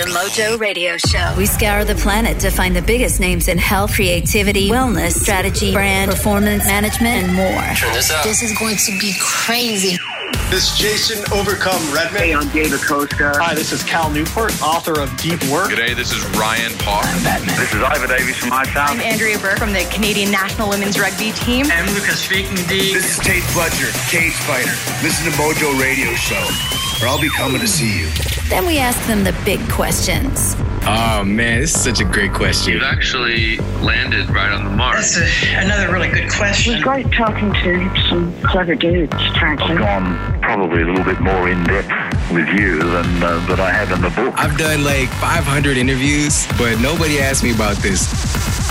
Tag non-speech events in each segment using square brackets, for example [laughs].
The Mojo Radio Show. We scour the planet to find the biggest names in health, creativity, wellness, strategy, brand, performance, management, and more. Turn this up. This is going to be crazy. This is Jason Overcome Redman. Hey, I'm David Costa. Hi, this is Cal Newport, author of Deep Work. G'day, this is Ryan Park. I'm Batman. This is Iva Davies from my town. I'm Andrea Burk from the Canadian National Women's Rugby Team. I'm Lucas speaking D. This is Tate Fletcher, Cage Fighter. Listen to Mojo Radio Show, or I'll be coming to see you. Then we ask them the big questions. Oh man, this is such a great question. You've actually landed right on the mark. That's a, another really good question. It was great talking to some clever dudes, frankly. I've gone probably a little bit more in depth with you than uh, that I have in the book. I've done like 500 interviews, but nobody asked me about this.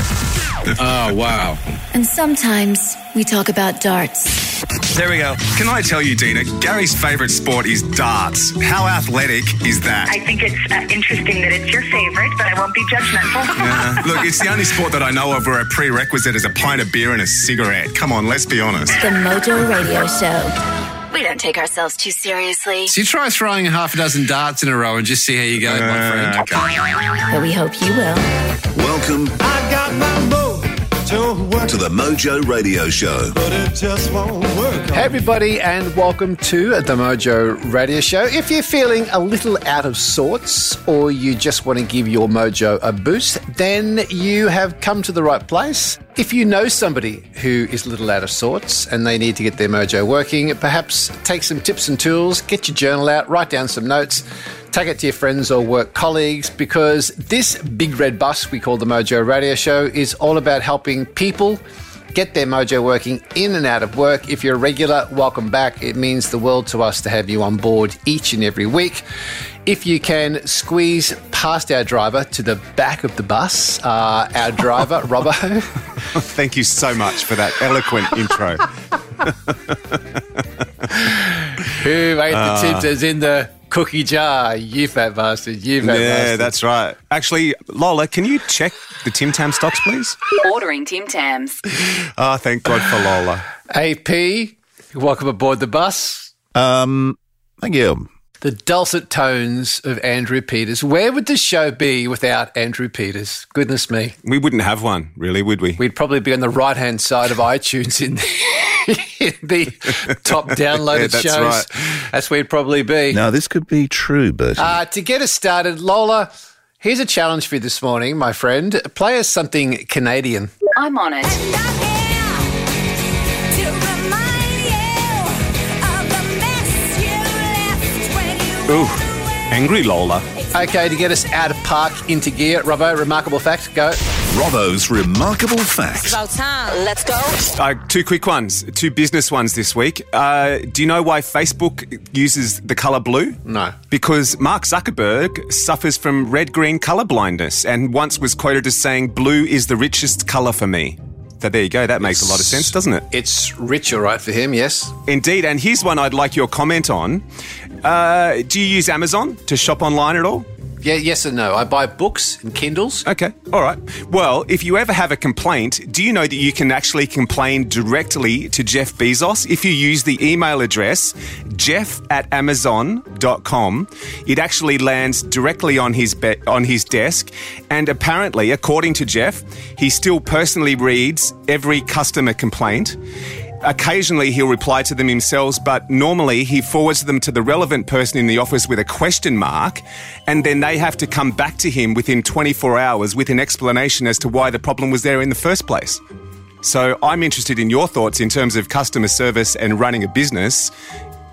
[laughs] oh wow. And sometimes we talk about darts. There we go. Can I tell you, Dina, Gary's favourite sport is darts. How athletic is that? I think it's uh, interesting that it's your favourite, but I won't be judgmental. [laughs] yeah. Look, it's the only sport that I know of where a prerequisite is a pint of beer and a cigarette. Come on, let's be honest. The Mojo Radio Show. We don't take ourselves too seriously. So you try throwing a half a dozen darts in a row and just see how you go, uh, my friend. Okay. But we hope you will. Welcome. I got my to the Mojo Radio Show. Hey, everybody, and welcome to the Mojo Radio Show. If you're feeling a little out of sorts or you just want to give your mojo a boost, then you have come to the right place. If you know somebody who is a little out of sorts and they need to get their mojo working, perhaps take some tips and tools, get your journal out, write down some notes take it to your friends or work colleagues because this big red bus we call the Mojo Radio Show is all about helping people get their mojo working in and out of work. If you're a regular, welcome back. It means the world to us to have you on board each and every week. If you can squeeze past our driver to the back of the bus, uh, our driver, [laughs] Robbo. [laughs] Thank you so much for that eloquent intro. [laughs] Who ate the uh, Tim Tams in the cookie jar, you fat bastard, you fat bastard. yeah, bastard. that's right. Actually, Lola, can you check the Tim Tam stocks, please? Ordering Tim Tams. oh, [laughs] thank God for Lola. AP, welcome aboard the bus. Um, thank you. The dulcet tones of Andrew Peters. Where would the show be without Andrew Peters? Goodness me. We wouldn't have one, really, would we? We'd probably be on the right hand side of iTunes in the, in [laughs] [laughs] the top downloaded yeah, that's shows. Right. That's where it'd probably be. Now, this could be true, but. Uh, to get us started, Lola, here's a challenge for you this morning, my friend. Play us something Canadian. I'm on it. Ooh, angry Lola. Okay, to get us out of park into gear, Robbo, remarkable fact, go. Robbo's remarkable fact. It's about time. Let's go. Uh, two quick ones, two business ones this week. Uh, do you know why Facebook uses the color blue? No. Because Mark Zuckerberg suffers from red green color blindness and once was quoted as saying, Blue is the richest color for me. So there you go. That makes it's, a lot of sense, doesn't it? It's rich, all right, for him, yes. Indeed. And here's one I'd like your comment on. Uh, do you use Amazon to shop online at all? Yeah, yes and no. I buy books and Kindles. Okay, all right. Well, if you ever have a complaint, do you know that you can actually complain directly to Jeff Bezos if you use the email address jeff at amazon.com? It actually lands directly on his be- on his desk, and apparently, according to Jeff, he still personally reads every customer complaint. Occasionally, he'll reply to them himself, but normally he forwards them to the relevant person in the office with a question mark, and then they have to come back to him within 24 hours with an explanation as to why the problem was there in the first place. So, I'm interested in your thoughts in terms of customer service and running a business.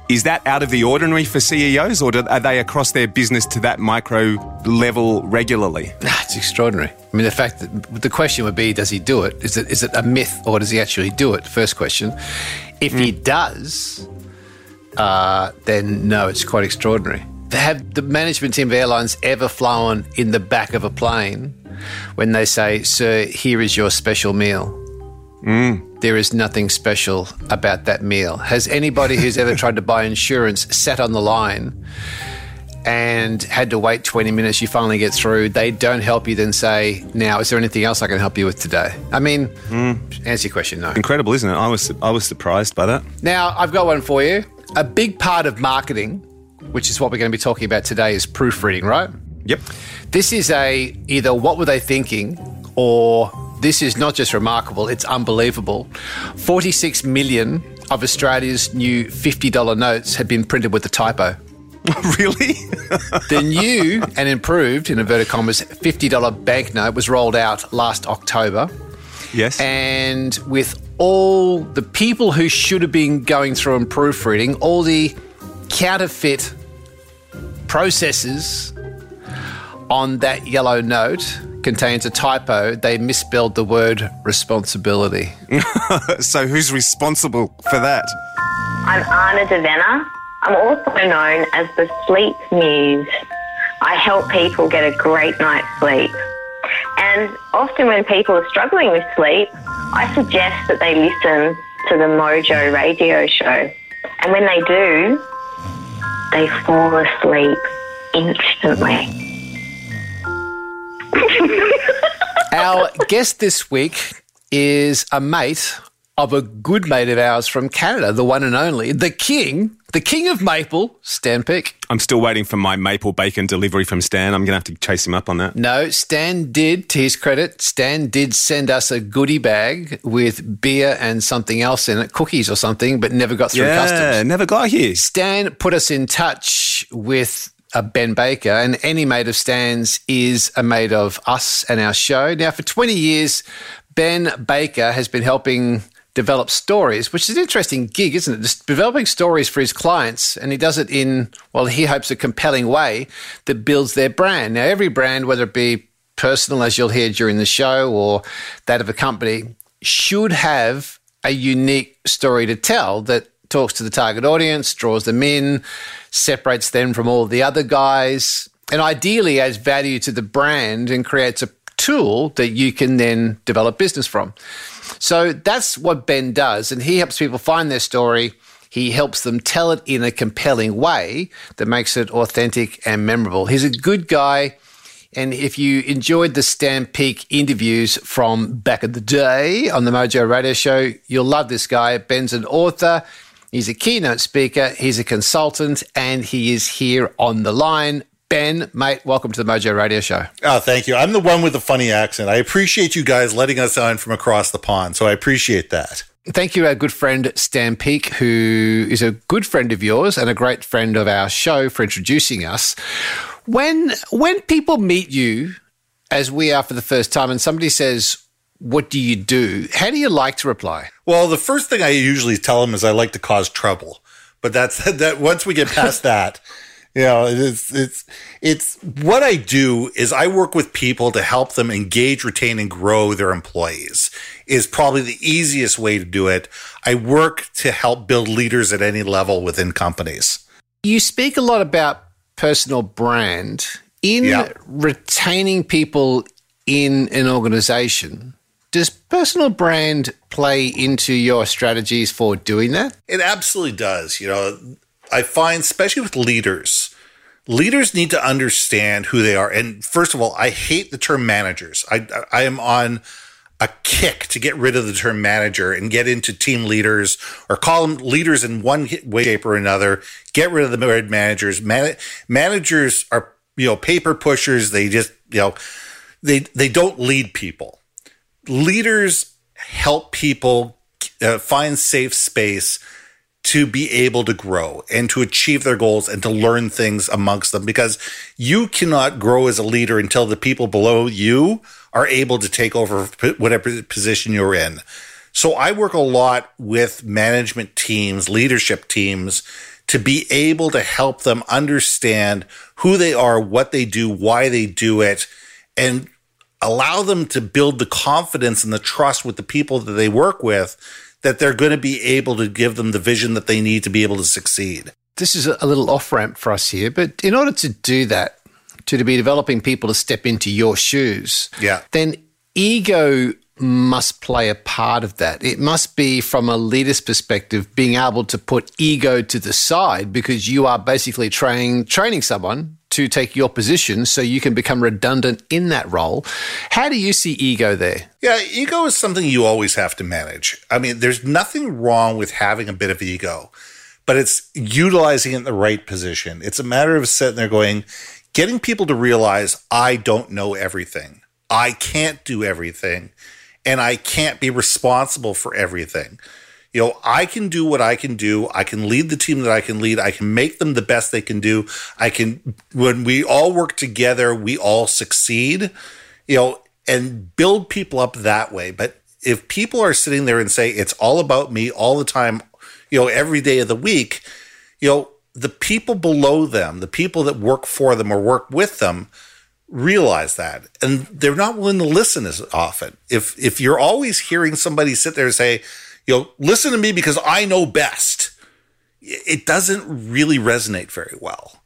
Is that out of the ordinary for CEOs, or are they across their business to that micro level regularly? It's extraordinary. I mean, the fact that the question would be, does he do it? Is it is it a myth, or does he actually do it? First question. If mm. he does, uh, then no, it's quite extraordinary. Have the management team of airlines ever flown in the back of a plane when they say, "Sir, here is your special meal"? Mm. There is nothing special about that meal. Has anybody who's ever tried to buy insurance sat on the line and had to wait 20 minutes? You finally get through. They don't help you, then say, Now, is there anything else I can help you with today? I mean, mm. answer your question, no. Incredible, isn't it? I was, I was surprised by that. Now, I've got one for you. A big part of marketing, which is what we're going to be talking about today, is proofreading, right? Yep. This is a either what were they thinking or this is not just remarkable, it's unbelievable. 46 million of Australia's new $50 notes had been printed with a typo. [laughs] really? [laughs] the new and improved, in inverted commas, $50 banknote was rolled out last October. Yes. And with all the people who should have been going through and proofreading, all the counterfeit processes on that yellow note contains a typo. They misspelled the word responsibility. [laughs] so who's responsible for that? I'm Anna Devenna. I'm also known as the Sleep Muse. I help people get a great night's sleep. And often when people are struggling with sleep, I suggest that they listen to the Mojo radio show. And when they do, they fall asleep instantly. Our guest this week is a mate of a good mate of ours from Canada, the one and only, the king, the king of maple, Stan Peake. I'm still waiting for my maple bacon delivery from Stan. I'm going to have to chase him up on that. No, Stan did, to his credit, Stan did send us a goodie bag with beer and something else in it, cookies or something, but never got through customs. yeah, customs. never got here. Stan put us in touch with uh, Ben Baker, and any mate of Stan's is a mate of us and our show. Now, for 20 years, Ben Baker has been helping develop stories, which is an interesting gig, isn't it? Just developing stories for his clients, and he does it in, well, he hopes a compelling way that builds their brand. Now, every brand, whether it be personal, as you'll hear during the show, or that of a company, should have a unique story to tell that talks to the target audience, draws them in, separates them from all the other guys, and ideally adds value to the brand and creates a tool that you can then develop business from. So that's what Ben does, and he helps people find their story. He helps them tell it in a compelling way that makes it authentic and memorable. He's a good guy. And if you enjoyed the Stan Peake interviews from back in the day on the Mojo Radio Show, you'll love this guy. Ben's an author. He's a keynote speaker, he's a consultant, and he is here on the line. Ben, mate, welcome to the Mojo Radio Show. Oh, thank you. I'm the one with the funny accent. I appreciate you guys letting us on from across the pond, so I appreciate that. Thank you, our good friend Stan Peake, who is a good friend of yours and a great friend of our show, for introducing us. When when people meet you, as we are for the first time, and somebody says, what do you do? How do you like to reply? Well, the first thing I usually tell them is I like to cause trouble. But that's [laughs] that once we get past that, you know, it's it's it's what I do is I work with people to help them engage, retain and grow their employees. Is probably the easiest way to do it. I work to help build leaders at any level within companies. You speak a lot about personal brand in yeah. retaining people in an organization does personal brand play into your strategies for doing that? It absolutely does. You know, I find, especially with leaders, leaders need to understand who they are. And first of all, I hate the term managers. I, I am on a kick to get rid of the term manager and get into team leaders or call them leaders in one way, shape, or another. Get rid of the word managers. Man- managers are, you know, paper pushers. They just, you know, they, they don't lead people leaders help people uh, find safe space to be able to grow and to achieve their goals and to learn things amongst them because you cannot grow as a leader until the people below you are able to take over whatever position you're in. So I work a lot with management teams, leadership teams to be able to help them understand who they are, what they do, why they do it, and allow them to build the confidence and the trust with the people that they work with that they're going to be able to give them the vision that they need to be able to succeed. This is a little off ramp for us here, but in order to do that, to, to be developing people to step into your shoes, yeah. then ego must play a part of that. It must be from a leader's perspective, being able to put ego to the side because you are basically training training someone to take your position so you can become redundant in that role. How do you see ego there? Yeah, ego is something you always have to manage. I mean, there's nothing wrong with having a bit of ego, but it's utilizing it in the right position. It's a matter of sitting there going, getting people to realize I don't know everything. I can't do everything and I can't be responsible for everything. You know, I can do what I can do. I can lead the team that I can lead. I can make them the best they can do. I can, when we all work together, we all succeed, you know, and build people up that way. But if people are sitting there and say, it's all about me all the time, you know, every day of the week, you know, the people below them, the people that work for them or work with them, realize that. And they're not willing to listen as often. If if you're always hearing somebody sit there and say you know listen to me because i know best it doesn't really resonate very well.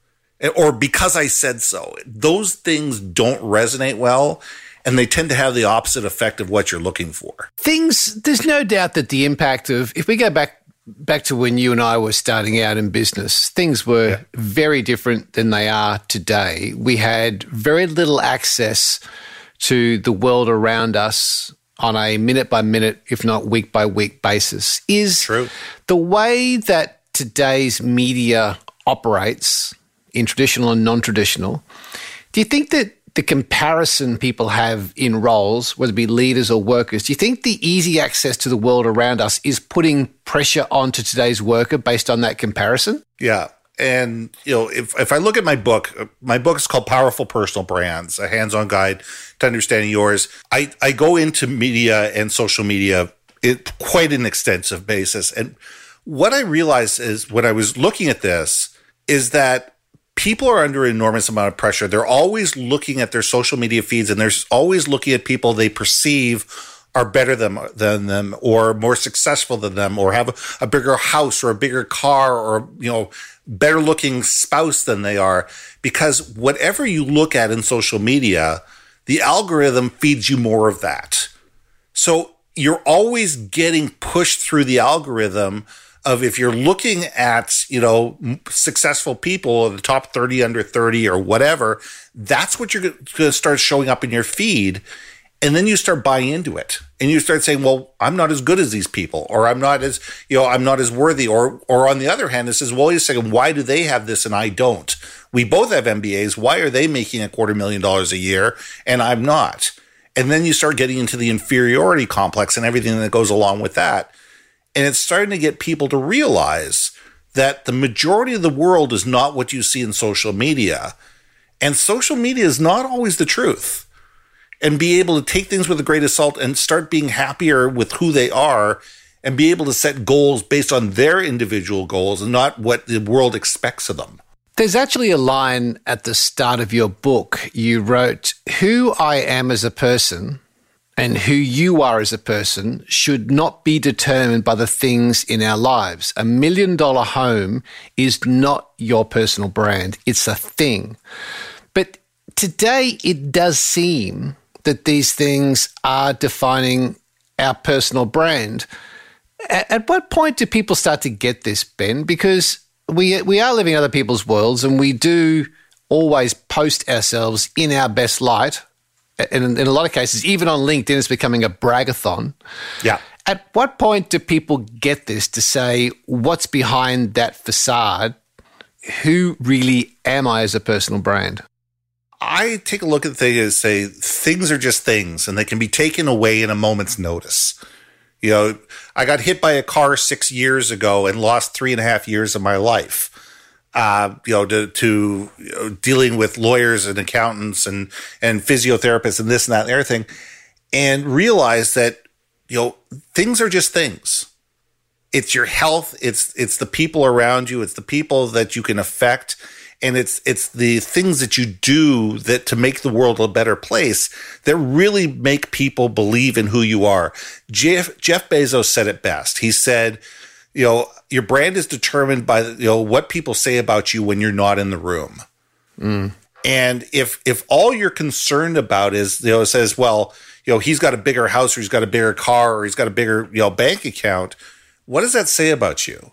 Or because i said so. Those things don't resonate well and they tend to have the opposite effect of what you're looking for. Things there's no doubt that the impact of if we go back back to when you and I were starting out in business, things were yeah. very different than they are today. We had very little access to the world around us on a minute by minute, if not week by week basis. Is True. the way that today's media operates in traditional and non traditional, do you think that the comparison people have in roles, whether it be leaders or workers, do you think the easy access to the world around us is putting pressure onto today's worker based on that comparison? Yeah. And, you know, if, if I look at my book, uh, my book is called Powerful Personal Brands, a hands on guide to understanding yours. I, I go into media and social media it quite an extensive basis. And what I realized is when I was looking at this is that people are under an enormous amount of pressure. They're always looking at their social media feeds and they're always looking at people they perceive are better than, than them or more successful than them or have a bigger house or a bigger car or, you know, better looking spouse than they are. Because whatever you look at in social media, the algorithm feeds you more of that. So you're always getting pushed through the algorithm of if you're looking at, you know, successful people, the top 30 under 30 or whatever, that's what you're going to start showing up in your feed. And then you start buying into it and you start saying, well, I'm not as good as these people, or I'm not as, you know, I'm not as worthy. Or, or on the other hand, it says, well, wait a second, why do they have this and I don't? We both have MBAs. Why are they making a quarter million dollars a year and I'm not? And then you start getting into the inferiority complex and everything that goes along with that. And it's starting to get people to realize that the majority of the world is not what you see in social media. And social media is not always the truth. And be able to take things with a grain of salt and start being happier with who they are and be able to set goals based on their individual goals and not what the world expects of them. There's actually a line at the start of your book. You wrote, Who I am as a person and who you are as a person should not be determined by the things in our lives. A million dollar home is not your personal brand, it's a thing. But today it does seem that these things are defining our personal brand. At, what point do people start to get this, Ben? Because we we are living other people's worlds, and we do always post ourselves in our best light and in a lot of cases, even on LinkedIn, it's becoming a bragathon. Yeah. At what point do people get this to say, what's behind that facade? Who really am I as a personal brand? I take a look at things and say things are just things and they can be taken away in a moment's notice. You know, I got hit by a car six years ago and lost three and a half years of my life uh, you know, to, to you know, dealing with lawyers and accountants and, and physiotherapists and this and that and everything, and realize that, you know, things are just things. It's your health. It's, it's the people around you. It's the people that you can affect. And it's, it's the things that you do that to make the world a better place that really make people believe in who you are. Jeff, Jeff Bezos said it best. He said, you know, your brand is determined by you know what people say about you when you're not in the room. Mm. And if if all you're concerned about is you know says well you know he's got a bigger house or he's got a bigger car or he's got a bigger you know bank account, what does that say about you?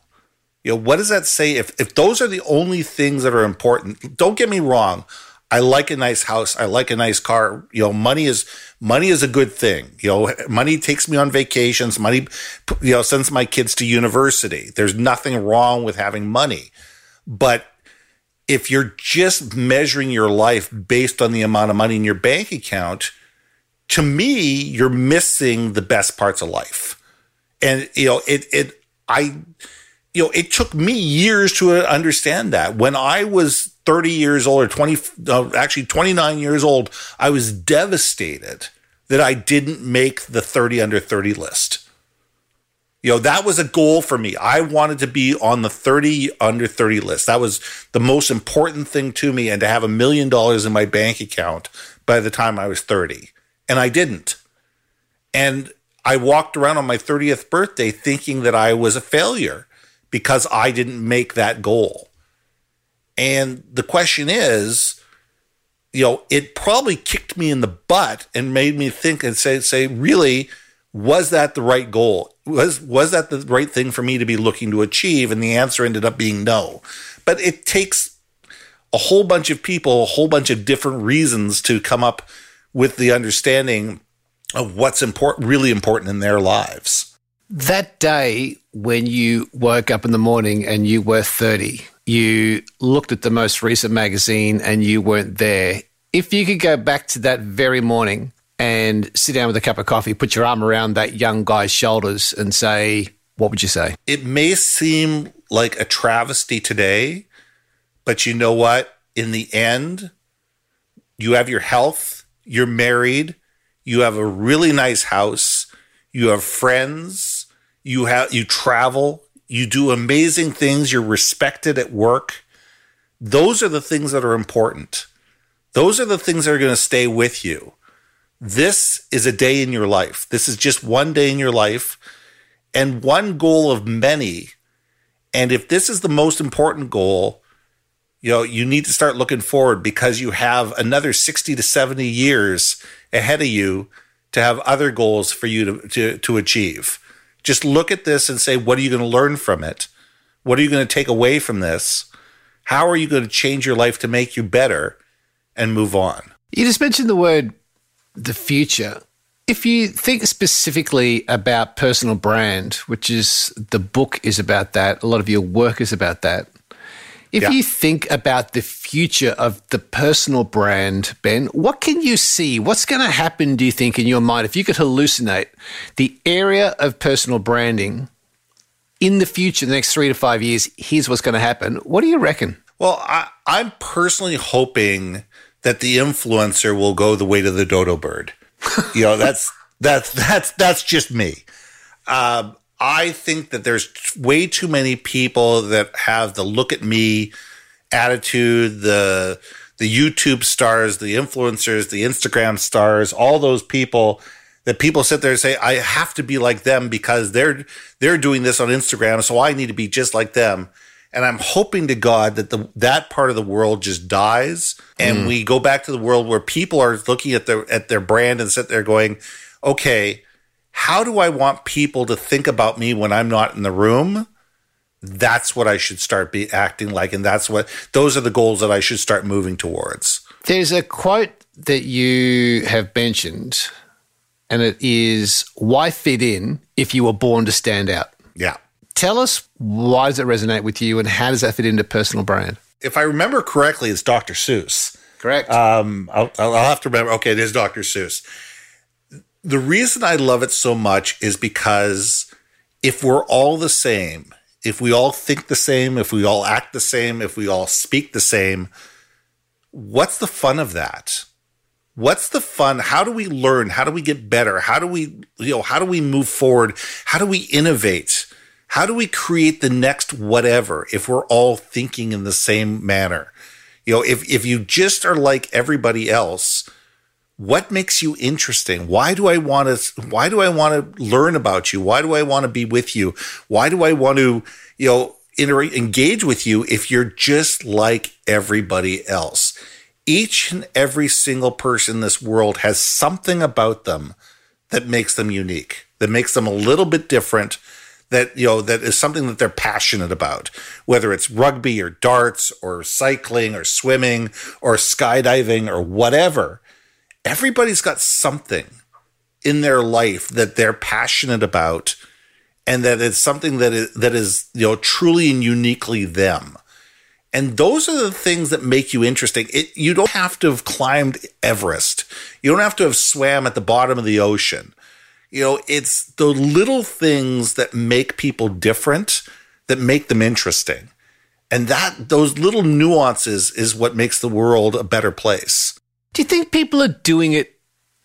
You know what does that say if if those are the only things that are important? Don't get me wrong. I like a nice house. I like a nice car. You know, money is money is a good thing. You know, money takes me on vacations. Money, you know, sends my kids to university. There's nothing wrong with having money, but if you're just measuring your life based on the amount of money in your bank account, to me, you're missing the best parts of life. And you know, it it I you know, it took me years to understand that. When I was 30 years old or 20 uh, actually 29 years old, I was devastated that I didn't make the 30 under 30 list. You know, that was a goal for me. I wanted to be on the 30 under 30 list. That was the most important thing to me and to have a million dollars in my bank account by the time I was 30. And I didn't. And I walked around on my 30th birthday thinking that I was a failure because I didn't make that goal. And the question is, you know, it probably kicked me in the butt and made me think and say, say, really, was that the right goal? Was was that the right thing for me to be looking to achieve? And the answer ended up being no. But it takes a whole bunch of people, a whole bunch of different reasons to come up with the understanding of what's important, really important in their lives. That day when you woke up in the morning and you were 30, you looked at the most recent magazine and you weren't there. If you could go back to that very morning and sit down with a cup of coffee, put your arm around that young guy's shoulders and say, what would you say? It may seem like a travesty today, but you know what? In the end, you have your health, you're married, you have a really nice house, you have friends, you have you travel, you do amazing things, you're respected at work. Those are the things that are important. Those are the things that are going to stay with you. This is a day in your life. This is just one day in your life and one goal of many. And if this is the most important goal, you know, you need to start looking forward because you have another 60 to 70 years ahead of you to have other goals for you to, to, to achieve. Just look at this and say, what are you going to learn from it? What are you going to take away from this? How are you going to change your life to make you better and move on? You just mentioned the word the future. If you think specifically about personal brand, which is the book is about that, a lot of your work is about that. If yeah. you think about the future of the personal brand, Ben, what can you see? What's going to happen, do you think, in your mind? If you could hallucinate the area of personal branding in the future, the next three to five years, here's what's going to happen. What do you reckon? Well, I, I'm personally hoping that the influencer will go the way to the dodo bird. you know, that's [laughs] that's that's that's just me. Um, I think that there's way too many people that have the look at me attitude, the the YouTube stars, the influencers, the Instagram stars, all those people that people sit there and say, I have to be like them because they're they're doing this on Instagram, so I need to be just like them. And I'm hoping to God that the that part of the world just dies and mm. we go back to the world where people are looking at their at their brand and sit there going, okay, how do I want people to think about me when I'm not in the room? That's what I should start be acting like, and that's what those are the goals that I should start moving towards. There's a quote that you have mentioned, and it is, "Why fit in if you were born to stand out?" Yeah. Tell us why does it resonate with you and how does that fit into personal brand? If I remember correctly, it's Dr. Seuss. Correct. Um, I'll, I'll have to remember. Okay, it is Dr. Seuss. The reason I love it so much is because if we're all the same, if we all think the same, if we all act the same, if we all speak the same, what's the fun of that? What's the fun? How do we learn? How do we get better? How do we, you know, how do we move forward? How do we innovate? How do we create the next whatever if we're all thinking in the same manner? You know, if, if you just are like everybody else, what makes you interesting? Why do I want to, why do I want to learn about you? Why do I want to be with you? Why do I want to, you know, inter- engage with you if you're just like everybody else? Each and every single person in this world has something about them that makes them unique, that makes them a little bit different that you know that is something that they're passionate about whether it's rugby or darts or cycling or swimming or skydiving or whatever everybody's got something in their life that they're passionate about and that it's something that is that is you know truly and uniquely them And those are the things that make you interesting. It, you don't have to have climbed Everest. You don't have to have swam at the bottom of the ocean. You know, it's the little things that make people different that make them interesting. And that those little nuances is what makes the world a better place. Do you think people are doing it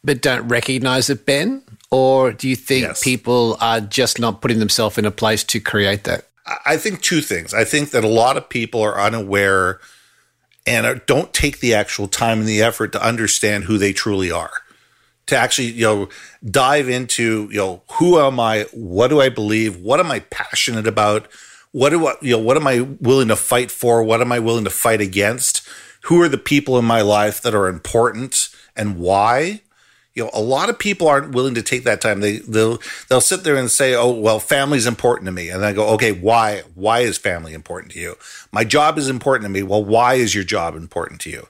but don't recognize it, Ben? Or do you think yes. people are just not putting themselves in a place to create that? I think two things. I think that a lot of people are unaware and don't take the actual time and the effort to understand who they truly are. To actually, you know, dive into, you know, who am I? What do I believe? What am I passionate about? What do I, you know, what am I willing to fight for? What am I willing to fight against? Who are the people in my life that are important and why? you know a lot of people aren't willing to take that time. They they'll they'll sit there and say oh well family's important to me. And i go okay why why is family important to you? My job is important to me. Well why is your job important to you?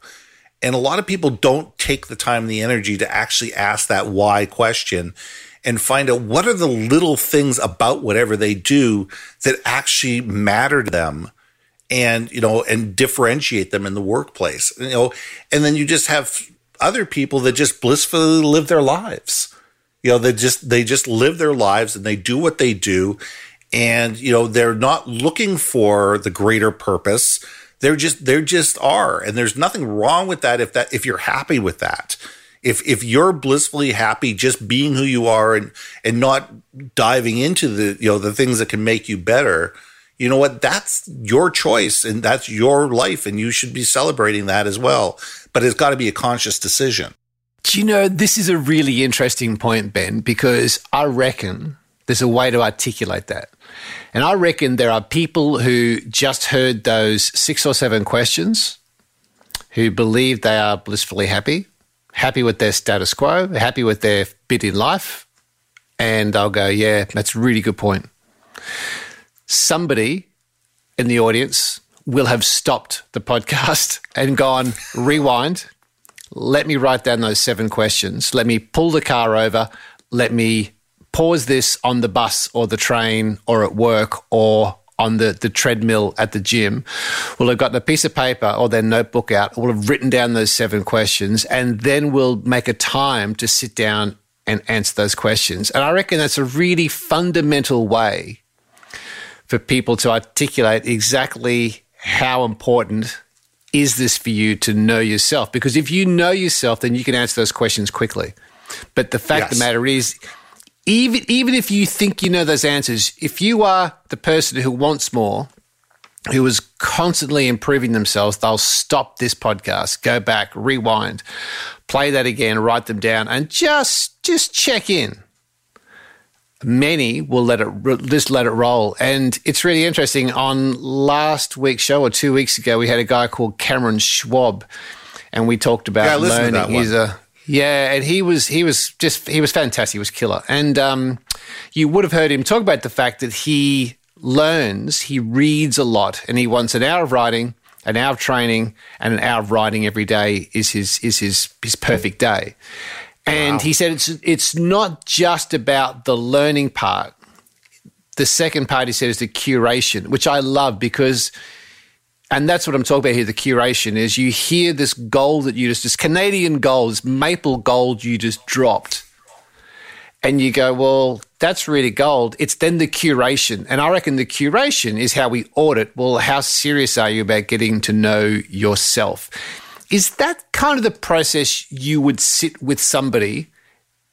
And a lot of people don't take the time the energy to actually ask that why question and find out what are the little things about whatever they do that actually matter to them and you know and differentiate them in the workplace you know and then you just have other people that just blissfully live their lives. You know, they just they just live their lives and they do what they do and you know, they're not looking for the greater purpose. They're just they're just are and there's nothing wrong with that if that if you're happy with that. If if you're blissfully happy just being who you are and and not diving into the you know the things that can make you better, you know what? That's your choice and that's your life, and you should be celebrating that as well. But it's got to be a conscious decision. Do you know, this is a really interesting point, Ben, because I reckon there's a way to articulate that. And I reckon there are people who just heard those six or seven questions who believe they are blissfully happy, happy with their status quo, happy with their bit in life. And they'll go, yeah, that's a really good point somebody in the audience will have stopped the podcast [laughs] and gone, rewind. Let me write down those seven questions. Let me pull the car over. Let me pause this on the bus or the train or at work or on the, the treadmill at the gym will have got a piece of paper or their notebook out, will have written down those seven questions, and then we'll make a time to sit down and answer those questions. And I reckon that's a really fundamental way for people to articulate exactly how important is this for you to know yourself? Because if you know yourself, then you can answer those questions quickly. But the fact yes. of the matter is, even even if you think you know those answers, if you are the person who wants more, who is constantly improving themselves, they'll stop this podcast, go back, rewind, play that again, write them down, and just just check in many will let it just let it roll. And it's really interesting. On last week's show or two weeks ago, we had a guy called Cameron Schwab, and we talked about yeah, learning. He's a yeah, and he was he was just he was fantastic. He was killer, and um, you would have heard him talk about the fact that he learns, he reads a lot, and he wants an hour of writing, an hour of training, and an hour of writing every day is his is his his perfect day. And wow. he said it's it's not just about the learning part. The second part he said is the curation, which I love because and that's what I'm talking about here. The curation is you hear this gold that you just, this Canadian gold, this maple gold you just dropped. And you go, well, that's really gold. It's then the curation. And I reckon the curation is how we audit. Well, how serious are you about getting to know yourself? Is that kind of the process you would sit with somebody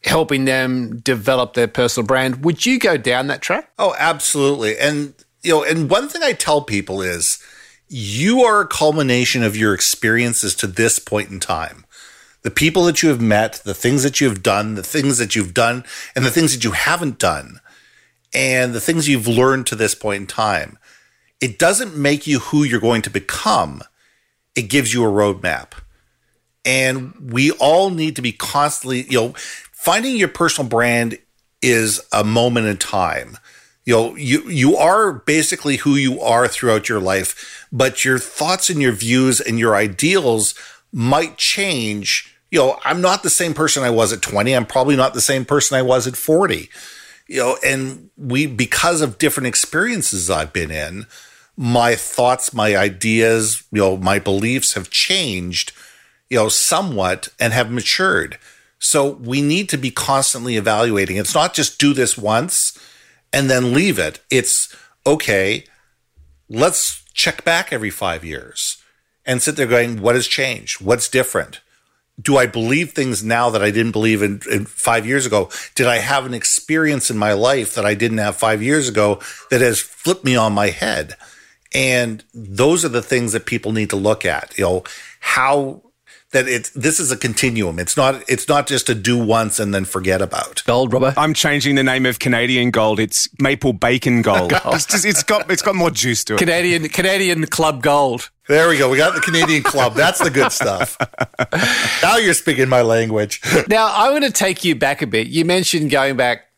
helping them develop their personal brand? Would you go down that track? Oh, absolutely. And you know, and one thing I tell people is you are a culmination of your experiences to this point in time. The people that you have met, the things that you've done, the things that you've done, and the things that you haven't done, and the things you've learned to this point in time. It doesn't make you who you're going to become it gives you a roadmap. And we all need to be constantly, you know, finding your personal brand is a moment in time. You know, you you are basically who you are throughout your life, but your thoughts and your views and your ideals might change. You know, I'm not the same person I was at 20. I'm probably not the same person I was at 40. You know, and we because of different experiences I've been in, my thoughts, my ideas, you know, my beliefs have changed, you know, somewhat and have matured. So we need to be constantly evaluating. It's not just do this once and then leave it. It's okay, let's check back every five years and sit there going, what has changed? What's different? Do I believe things now that I didn't believe in, in, five years ago? Did I have an experience in my life that I didn't have five years ago that has flipped me on my head? And those are the things that people need to look at. You know, how that it's this is a continuum. It's not it's not just a do once and then forget about. Gold, Robert. I'm changing the name of Canadian Gold. It's Maple Bacon Gold. [laughs] it's, just, it's got it's got more juice to it. Canadian Canadian Club Gold. There we go. We got the Canadian Club. That's the good stuff. now you're speaking my language. now I want to take you back a bit. You mentioned going back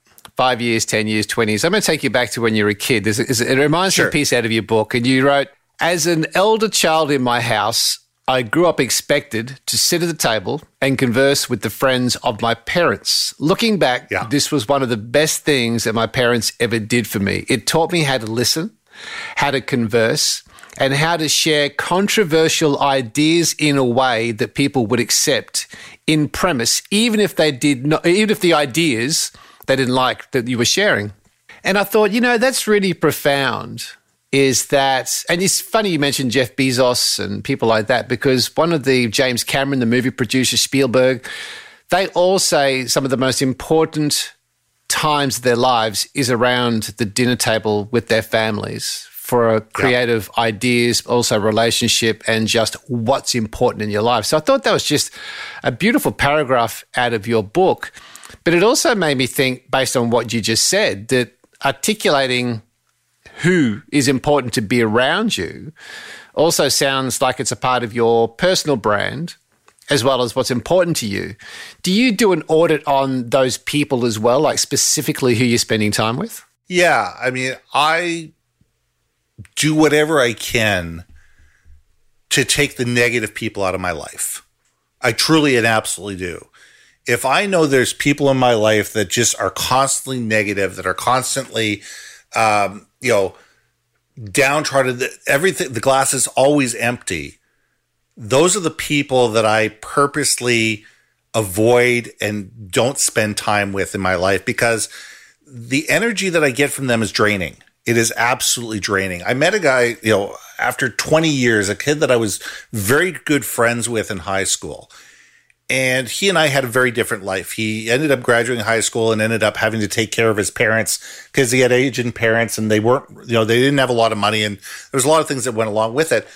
five years, ten years, twenty years. I'm going to take you back to when you were a kid. There's, it reminds sure. me of a piece out of your book, and you wrote, "As an elder child in my house." I grew up expected to sit at the table and converse with the friends of my parents. Looking back, yeah. this was one of the best things that my parents ever did for me. It taught me how to listen, how to converse, and how to share controversial ideas in a way that people would accept in premise, even if they did not, even if the ideas they didn't like that you were sharing. And I thought, you know, that's really profound is that, and it's funny you mentioned Jeff Bezos and people like that because one of the James Cameron, the movie producer Spielberg, they all say some of the most important times of their lives is around the dinner table with their families for creative yeah. ideas, also relationship, and just what's important in your life. So I thought that was just a beautiful paragraph out of your book. But it also made me think, based on what you just said, that articulating who is important to be around you also sounds like it's a part of your personal brand as well as what's important to you. Do you do an audit on those people as well, like specifically who you're spending time with? Yeah. I mean, I do whatever I can to take the negative people out of my life. I truly and absolutely do. If I know there's people in my life that just are constantly negative, that are constantly um, you know, downtrodden. Everything, the glass is always empty. Those are the people that I purposely avoid and don't spend time with in my life because the energy that I get from them is draining. It is absolutely draining. I met a guy, you know, after 20 years, a kid that I was very good friends with in high school and he and I had a very different life. He ended up graduating high school and ended up having to take care of his parents because he had aging parents and they weren't, you know, they didn't have a lot of money and there was a lot of things that went along with it.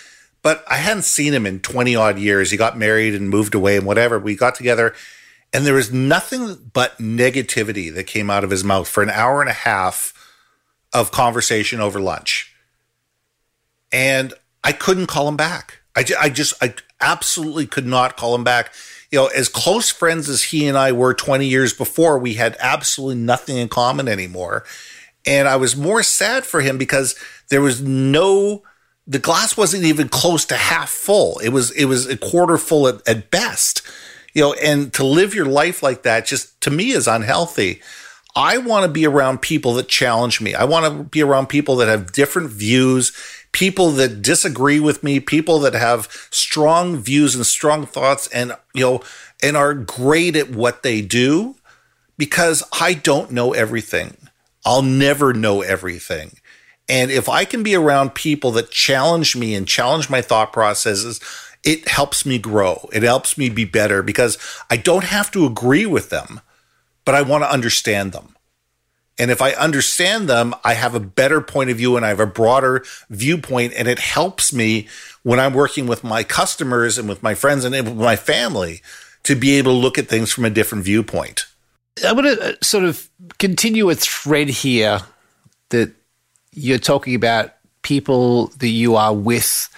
But I hadn't seen him in 20 odd years. He got married and moved away and whatever. We got together and there was nothing but negativity that came out of his mouth for an hour and a half of conversation over lunch. And I couldn't call him back. I, I just, I absolutely could not call him back you know, as close friends as he and I were 20 years before, we had absolutely nothing in common anymore. And I was more sad for him because there was no, the glass wasn't even close to half full. It was, it was a quarter full at, at best, you know, and to live your life like that just to me is unhealthy. I want to be around people that challenge me. I want to be around people that have different views people that disagree with me, people that have strong views and strong thoughts and, you know, and are great at what they do because I don't know everything. I'll never know everything. And if I can be around people that challenge me and challenge my thought processes, it helps me grow. It helps me be better because I don't have to agree with them, but I want to understand them. And if I understand them, I have a better point of view and I have a broader viewpoint. And it helps me when I'm working with my customers and with my friends and with my family to be able to look at things from a different viewpoint. I want to sort of continue a thread here that you're talking about people that you are with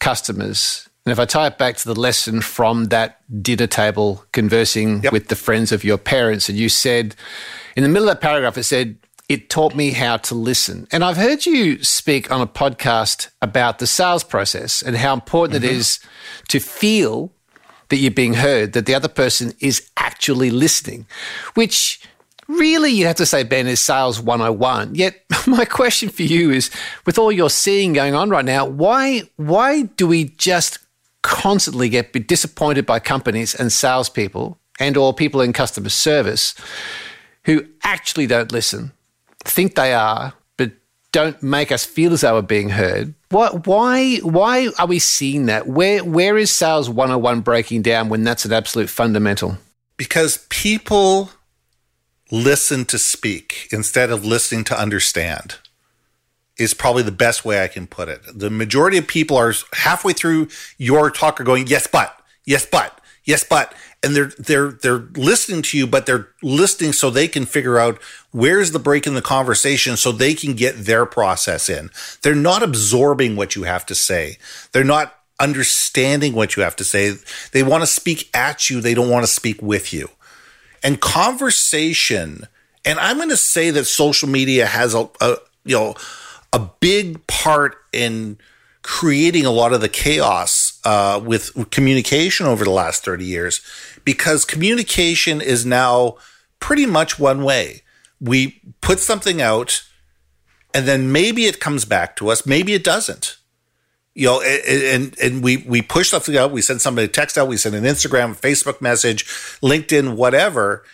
customers. And if I tie it back to the lesson from that dinner table conversing yep. with the friends of your parents, and you said, in the middle of that paragraph, it said, it taught me how to listen. And I've heard you speak on a podcast about the sales process and how important mm-hmm. it is to feel that you're being heard, that the other person is actually listening, which really you have to say, Ben, is sales 101. Yet [laughs] my question for you is with all you're seeing going on right now, why why do we just constantly get disappointed by companies and salespeople and or people in customer service who actually don't listen, think they are, but don't make us feel as though we're being heard? What, why why are we seeing that? Where where is sales 101 breaking down when that's an absolute fundamental? Because people listen to speak instead of listening to understand is probably the best way I can put it. The majority of people are halfway through your talk are going, yes, but, yes, but, yes, but. And they're they're they're listening to you, but they're listening so they can figure out where's the break in the conversation so they can get their process in. They're not absorbing what you have to say. They're not understanding what you have to say. They want to speak at you, they don't want to speak with you. And conversation, and I'm going to say that social media has a, a you know a big part in creating a lot of the chaos uh, with communication over the last 30 years because communication is now pretty much one way. We put something out and then maybe it comes back to us, maybe it doesn't. You know, and and we we push something out, we send somebody a text out, we send an Instagram, Facebook message, LinkedIn, whatever,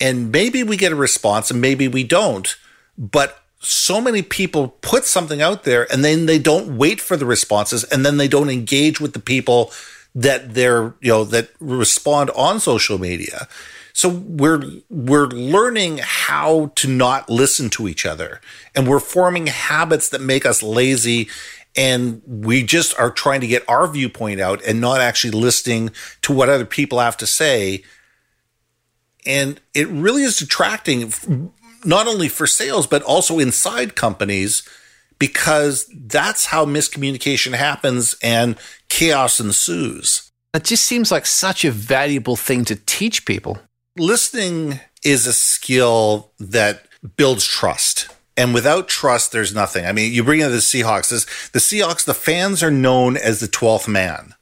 and maybe we get a response and maybe we don't. But so many people put something out there and then they don't wait for the responses and then they don't engage with the people that they're you know that respond on social media. So we're we're learning how to not listen to each other. And we're forming habits that make us lazy. And we just are trying to get our viewpoint out and not actually listening to what other people have to say. And it really is detracting not only for sales, but also inside companies because that's how miscommunication happens and chaos ensues. It just seems like such a valuable thing to teach people. Listening is a skill that builds trust. And without trust, there's nothing. I mean, you bring in the Seahawks. the Seahawks, the fans are known as the 12th man.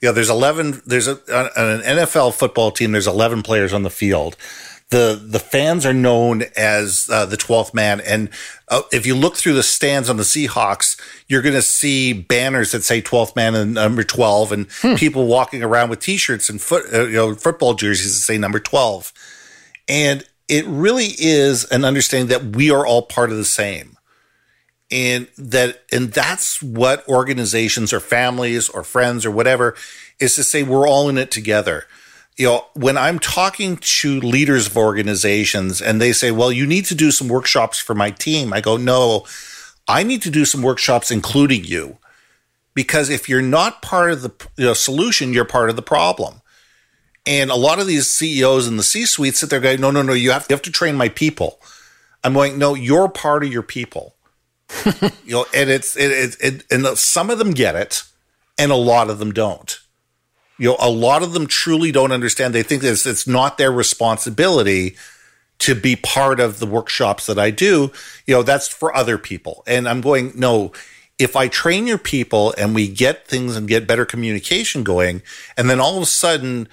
You know, there's 11, there's a, an NFL football team, there's 11 players on the field the the fans are known as uh, the 12th man. And uh, if you look through the stands on the Seahawks you're going to see banners that say 12th man and number 12 and hmm. people walking around with t-shirts and foot uh, you know football jerseys that say number 12 and it really is an understanding that we are all part of the same. And that and that's what organizations or families or friends or whatever is to say we're all in it together you know, when I'm talking to leaders of organizations and they say, well, you need to do some workshops for my team, I go, no, I need to do some workshops including you. Because if you're not part of the you know, solution, you're part of the problem. And a lot of these CEOs in the C suite sit there going, no, no, no, you have, you have to train my people. I'm going, no, you're part of your people. [laughs] you know, and it's, it, it, it, and some of them get it and a lot of them don't you know, a lot of them truly don't understand. They think that it's, it's not their responsibility to be part of the workshops that I do. You know, that's for other people. And I'm going, no, if I train your people and we get things and get better communication going, and then all of a sudden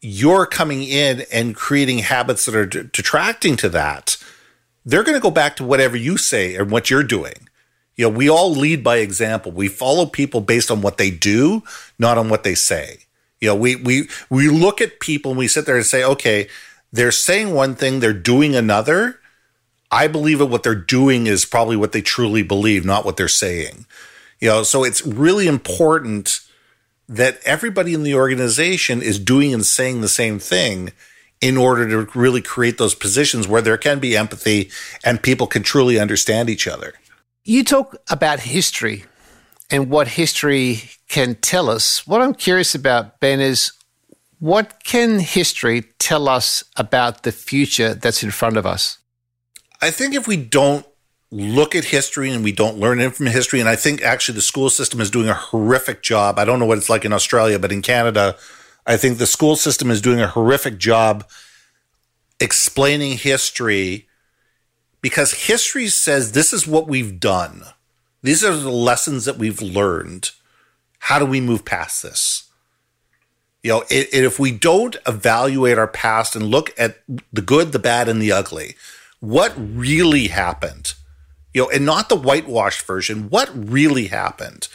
you're coming in and creating habits that are d- detracting to that, they're going to go back to whatever you say and what you're doing. You know, we all lead by example. We follow people based on what they do, not on what they say. You know, we we we look at people and we sit there and say, okay, they're saying one thing, they're doing another. I believe that what they're doing is probably what they truly believe, not what they're saying. You know, so it's really important that everybody in the organization is doing and saying the same thing in order to really create those positions where there can be empathy and people can truly understand each other. You talk about history and what history can tell us. What I'm curious about, Ben, is what can history tell us about the future that's in front of us? I think if we don't look at history and we don't learn from history, and I think actually the school system is doing a horrific job. I don't know what it's like in Australia, but in Canada, I think the school system is doing a horrific job explaining history because history says this is what we've done. These are the lessons that we've learned. How do we move past this? You know, it, it, if we don't evaluate our past and look at the good, the bad, and the ugly, what really happened, you know, and not the whitewashed version, what really happened,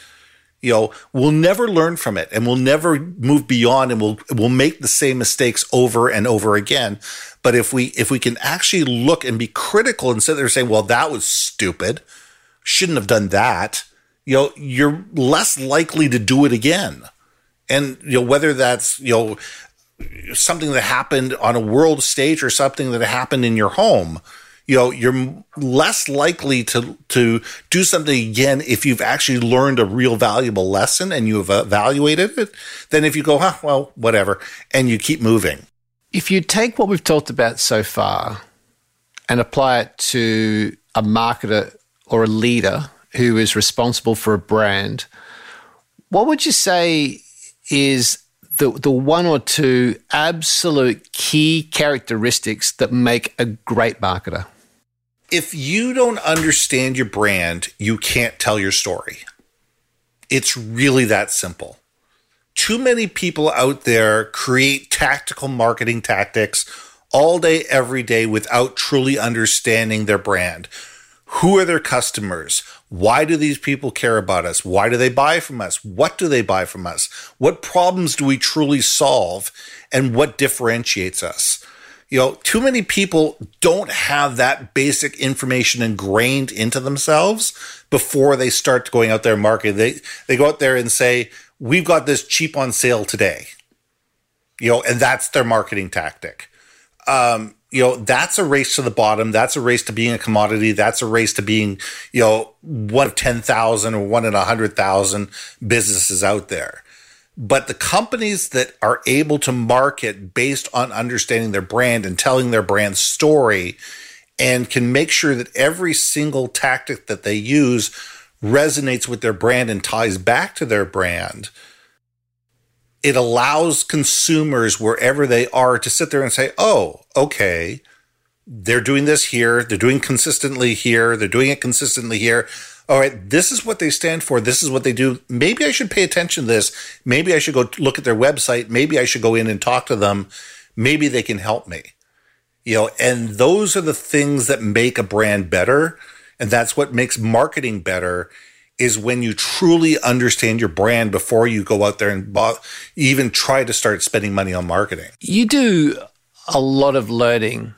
you know, we'll never learn from it and we'll never move beyond and we'll, we'll make the same mistakes over and over again. But if we, if we can actually look and be critical and sit there and say, well, that was stupid, shouldn't have done that, you know, you're less likely to do it again. And, you know, whether that's, you know, something that happened on a world stage or something that happened in your home, you know, you're less likely to, to do something again if you've actually learned a real valuable lesson and you've evaluated it than if you go, huh, well, whatever, and you keep moving. If you take what we've talked about so far and apply it to a marketer or a leader who is responsible for a brand, what would you say is the, the one or two absolute key characteristics that make a great marketer? If you don't understand your brand, you can't tell your story. It's really that simple. Too many people out there create tactical marketing tactics all day, every day without truly understanding their brand. Who are their customers? Why do these people care about us? Why do they buy from us? What do they buy from us? What problems do we truly solve? And what differentiates us? You know, too many people don't have that basic information ingrained into themselves before they start going out there and market. They they go out there and say, "We've got this cheap on sale today," you know, and that's their marketing tactic. Um, you know, that's a race to the bottom. That's a race to being a commodity. That's a race to being, you know, one of 10,000 or one in 100,000 businesses out there. But the companies that are able to market based on understanding their brand and telling their brand story and can make sure that every single tactic that they use resonates with their brand and ties back to their brand – it allows consumers wherever they are to sit there and say, oh, okay, they're doing this here. They're doing consistently here. They're doing it consistently here. All right, this is what they stand for. This is what they do. Maybe I should pay attention to this. Maybe I should go look at their website. Maybe I should go in and talk to them. Maybe they can help me. You know, and those are the things that make a brand better. And that's what makes marketing better is when you truly understand your brand before you go out there and even try to start spending money on marketing. You do a lot of learning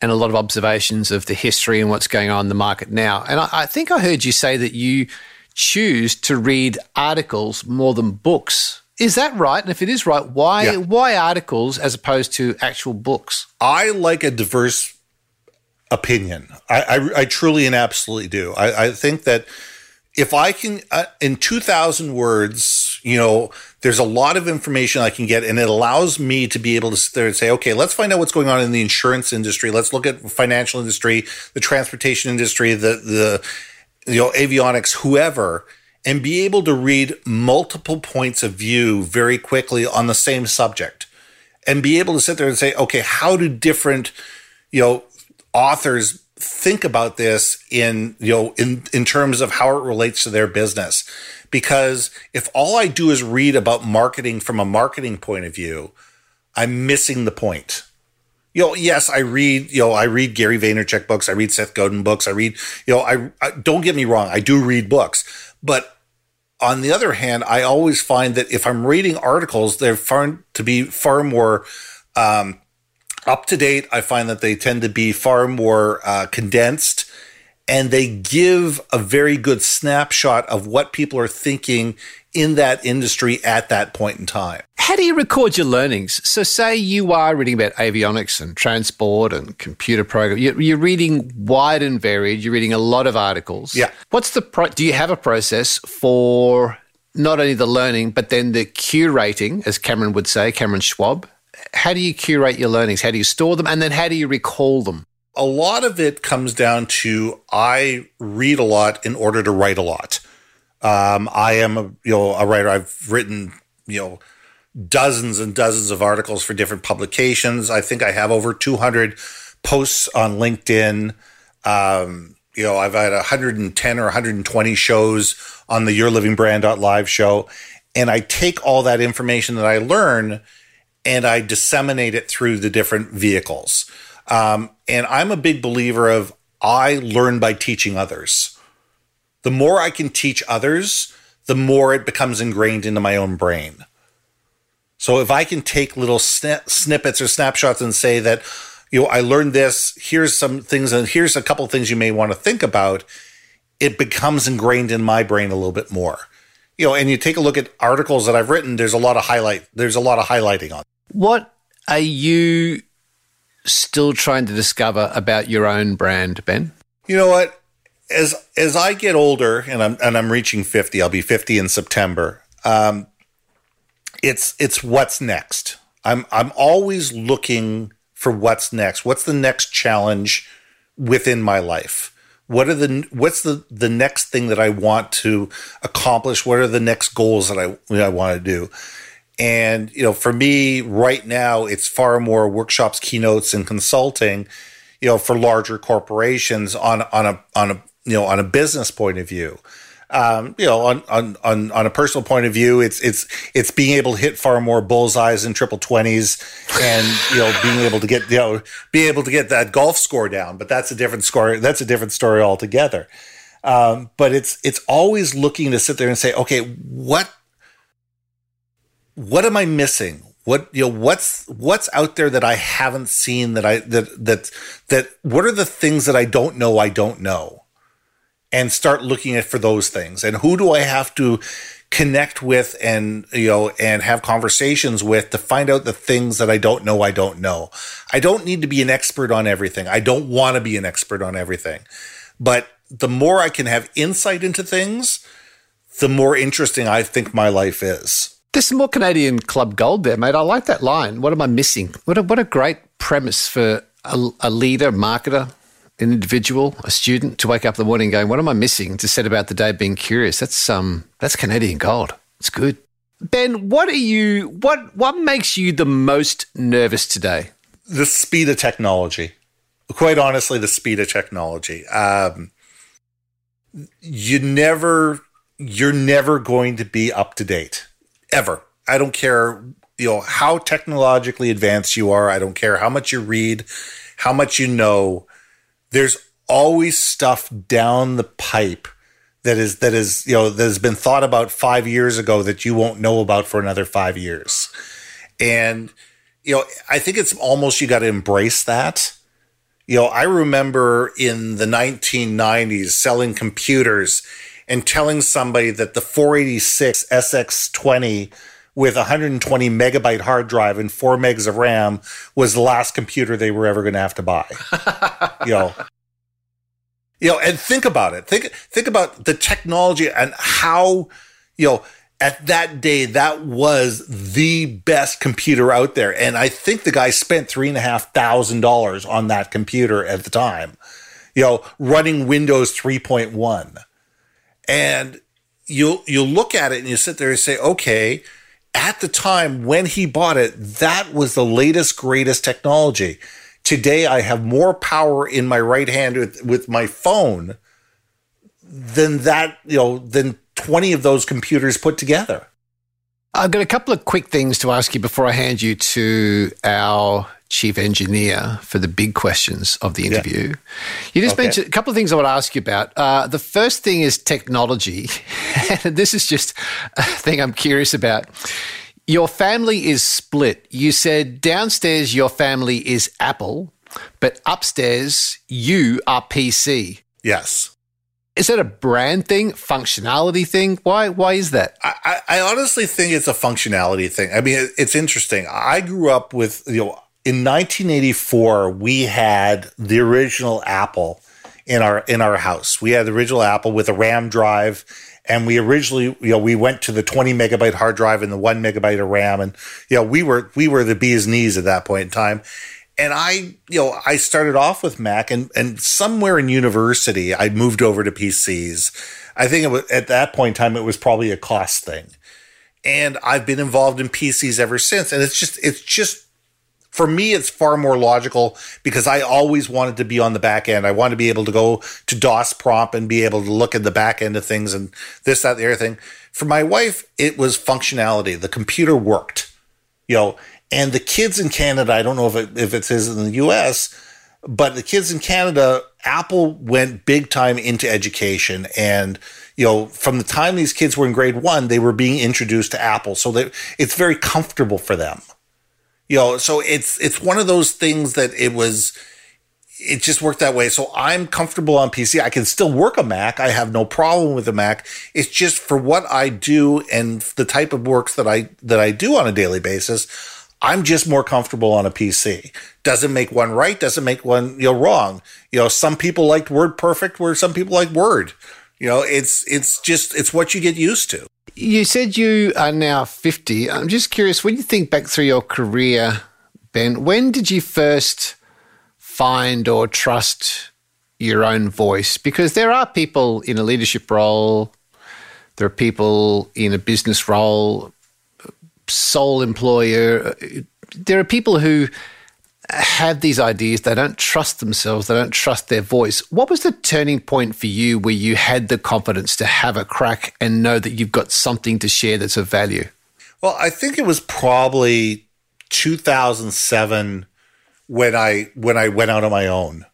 and a lot of observations of the history and what's going on in the market now. And I, I think I heard you say that you choose to read articles more than books. Is that right? And if it is right, why yeah. why articles as opposed to actual books? I like a diverse opinion. I, I, I truly and absolutely do. I, I think that if I can, uh, in 2000 words, you know, there's a lot of information I can get and it allows me to be able to sit there and say, okay, let's find out what's going on in the insurance industry. Let's look at financial industry, the transportation industry, the, the, you know, avionics, whoever, and be able to read multiple points of view very quickly on the same subject and be able to sit there and say, okay, how do different, you know, authors think about this in you know in in terms of how it relates to their business. Because if all I do is read about marketing from a marketing point of view I'm missing the point. You know yes I read you know I read Gary Vaynerchuk books I read Seth Godin books I read you know I, I don't get me wrong I do read books. But on the other hand I always find that if I'm reading articles they're found to be far more um, up to date. I find that they tend to be far more uh, condensed and they give a very good snapshot of what people are thinking in that industry at that point in time. How do you record your learnings? So, say you are reading about avionics and transport and computer program. You're reading wide and varied. You're reading a lot of articles. Yeah. What's the pro- do you have a process for not only the learning but then the curating, as Cameron would say, Cameron Schwab? How do you curate your learnings? How do you store them? And then how do you recall them? A lot of it comes down to I read a lot in order to write a lot. Um, I am a you know a writer. I've written you know dozens and dozens of articles for different publications. I think I have over 200 posts on LinkedIn. Um, you know, I've had 110 or 120 shows on the Your Living Brand live show. and I take all that information that I learn and I disseminate it through the different vehicles. Um, and I'm a big believer of I learn by teaching others. The more I can teach others, the more it becomes ingrained into my own brain. So if I can take little sni- snippets or snapshots and say that, you know, I learned this, here's some things, and here's a couple things you may want to think about, it becomes ingrained in my brain a little bit more. You know, and you take a look at articles that I've written, there's a lot of highlight, there's a lot of highlighting on. What are you still trying to discover about your own brand, Ben? You know what? As as I get older and I'm and I'm reaching 50, I'll be 50 in September. Um, it's it's what's next. I'm I'm always looking for what's next. What's the next challenge within my life? What are the what's the the next thing that I want to accomplish? What are the next goals that I that I want to do? And you know, for me right now, it's far more workshops, keynotes, and consulting. You know, for larger corporations on on a on a you know on a business point of view. Um, you know, on, on on on a personal point of view, it's it's it's being able to hit far more bullseyes and triple twenties, and you know, being able to get you know, being able to get that golf score down. But that's a different score. That's a different story altogether. Um, but it's it's always looking to sit there and say, okay, what what am I missing? What you know, what's what's out there that I haven't seen that I that that that what are the things that I don't know I don't know? And start looking at for those things. And who do I have to connect with and you know and have conversations with to find out the things that I don't know I don't know. I don't need to be an expert on everything. I don't want to be an expert on everything. But the more I can have insight into things, the more interesting I think my life is. There's some more Canadian Club Gold there, mate. I like that line. What am I missing? What a, what a great premise for a, a leader, marketer, an individual, a student to wake up in the morning going, "What am I missing?" To set about the day being curious. That's um, that's Canadian gold. It's good. Ben, what are you? What what makes you the most nervous today? The speed of technology. Quite honestly, the speed of technology. Um, you never, you're never going to be up to date ever. I don't care, you know, how technologically advanced you are. I don't care how much you read, how much you know. There's always stuff down the pipe that is that is you know that has been thought about five years ago that you won't know about for another five years, and you know I think it's almost you got to embrace that. You know, I remember in the 1990s selling computers and telling somebody that the 486 SX20 with 120 megabyte hard drive and four megs of RAM was the last computer they were ever going to have to buy. [laughs] you know, you know, and think about it. Think think about the technology and how you know at that day that was the best computer out there, and I think the guy spent three and a half thousand dollars on that computer at the time. You know, running Windows 3.1 and you you look at it and you sit there and say, okay, at the time when he bought it, that was the latest greatest technology. Today, I have more power in my right hand with, with my phone than that, you know, than twenty of those computers put together. I've got a couple of quick things to ask you before I hand you to our chief engineer for the big questions of the interview. Yeah. You just okay. mentioned a couple of things I want to ask you about. Uh, the first thing is technology. and [laughs] this is just a thing I'm curious about. Your family is split. You said downstairs your family is Apple, but upstairs you are PC. Yes. Is that a brand thing, functionality thing? Why? Why is that? I, I honestly think it's a functionality thing. I mean, it's interesting. I grew up with you know in 1984 we had the original Apple in our in our house. We had the original Apple with a RAM drive, and we originally you know we went to the 20 megabyte hard drive and the one megabyte of RAM, and you know we were we were the bee's knees at that point in time and I, you know, I started off with Mac, and and somewhere in university, I moved over to PCs. I think it was at that point in time, it was probably a cost thing, and I've been involved in PCs ever since. And it's just, it's just, for me, it's far more logical because I always wanted to be on the back end. I want to be able to go to DOS prompt and be able to look at the back end of things and this, that, the other thing. For my wife, it was functionality. The computer worked, you know, and the kids in Canada, I don't know if it, if it is in the US, but the kids in Canada, Apple went big time into education. And, you know, from the time these kids were in grade one, they were being introduced to Apple. So that it's very comfortable for them. You know, so it's it's one of those things that it was it just worked that way. So I'm comfortable on PC. I can still work a Mac. I have no problem with a Mac. It's just for what I do and the type of works that I that I do on a daily basis. I'm just more comfortable on a PC. Doesn't make one right, doesn't make one you know wrong. You know, some people liked Word Perfect, where some people like Word. You know, it's it's just it's what you get used to. You said you are now 50. I'm just curious, when you think back through your career, Ben, when did you first find or trust your own voice? Because there are people in a leadership role, there are people in a business role, sole employer. There are people who have these ideas, they don't trust themselves, they don't trust their voice. What was the turning point for you where you had the confidence to have a crack and know that you've got something to share that's of value? Well, I think it was probably 2007 when I when I went out on my own.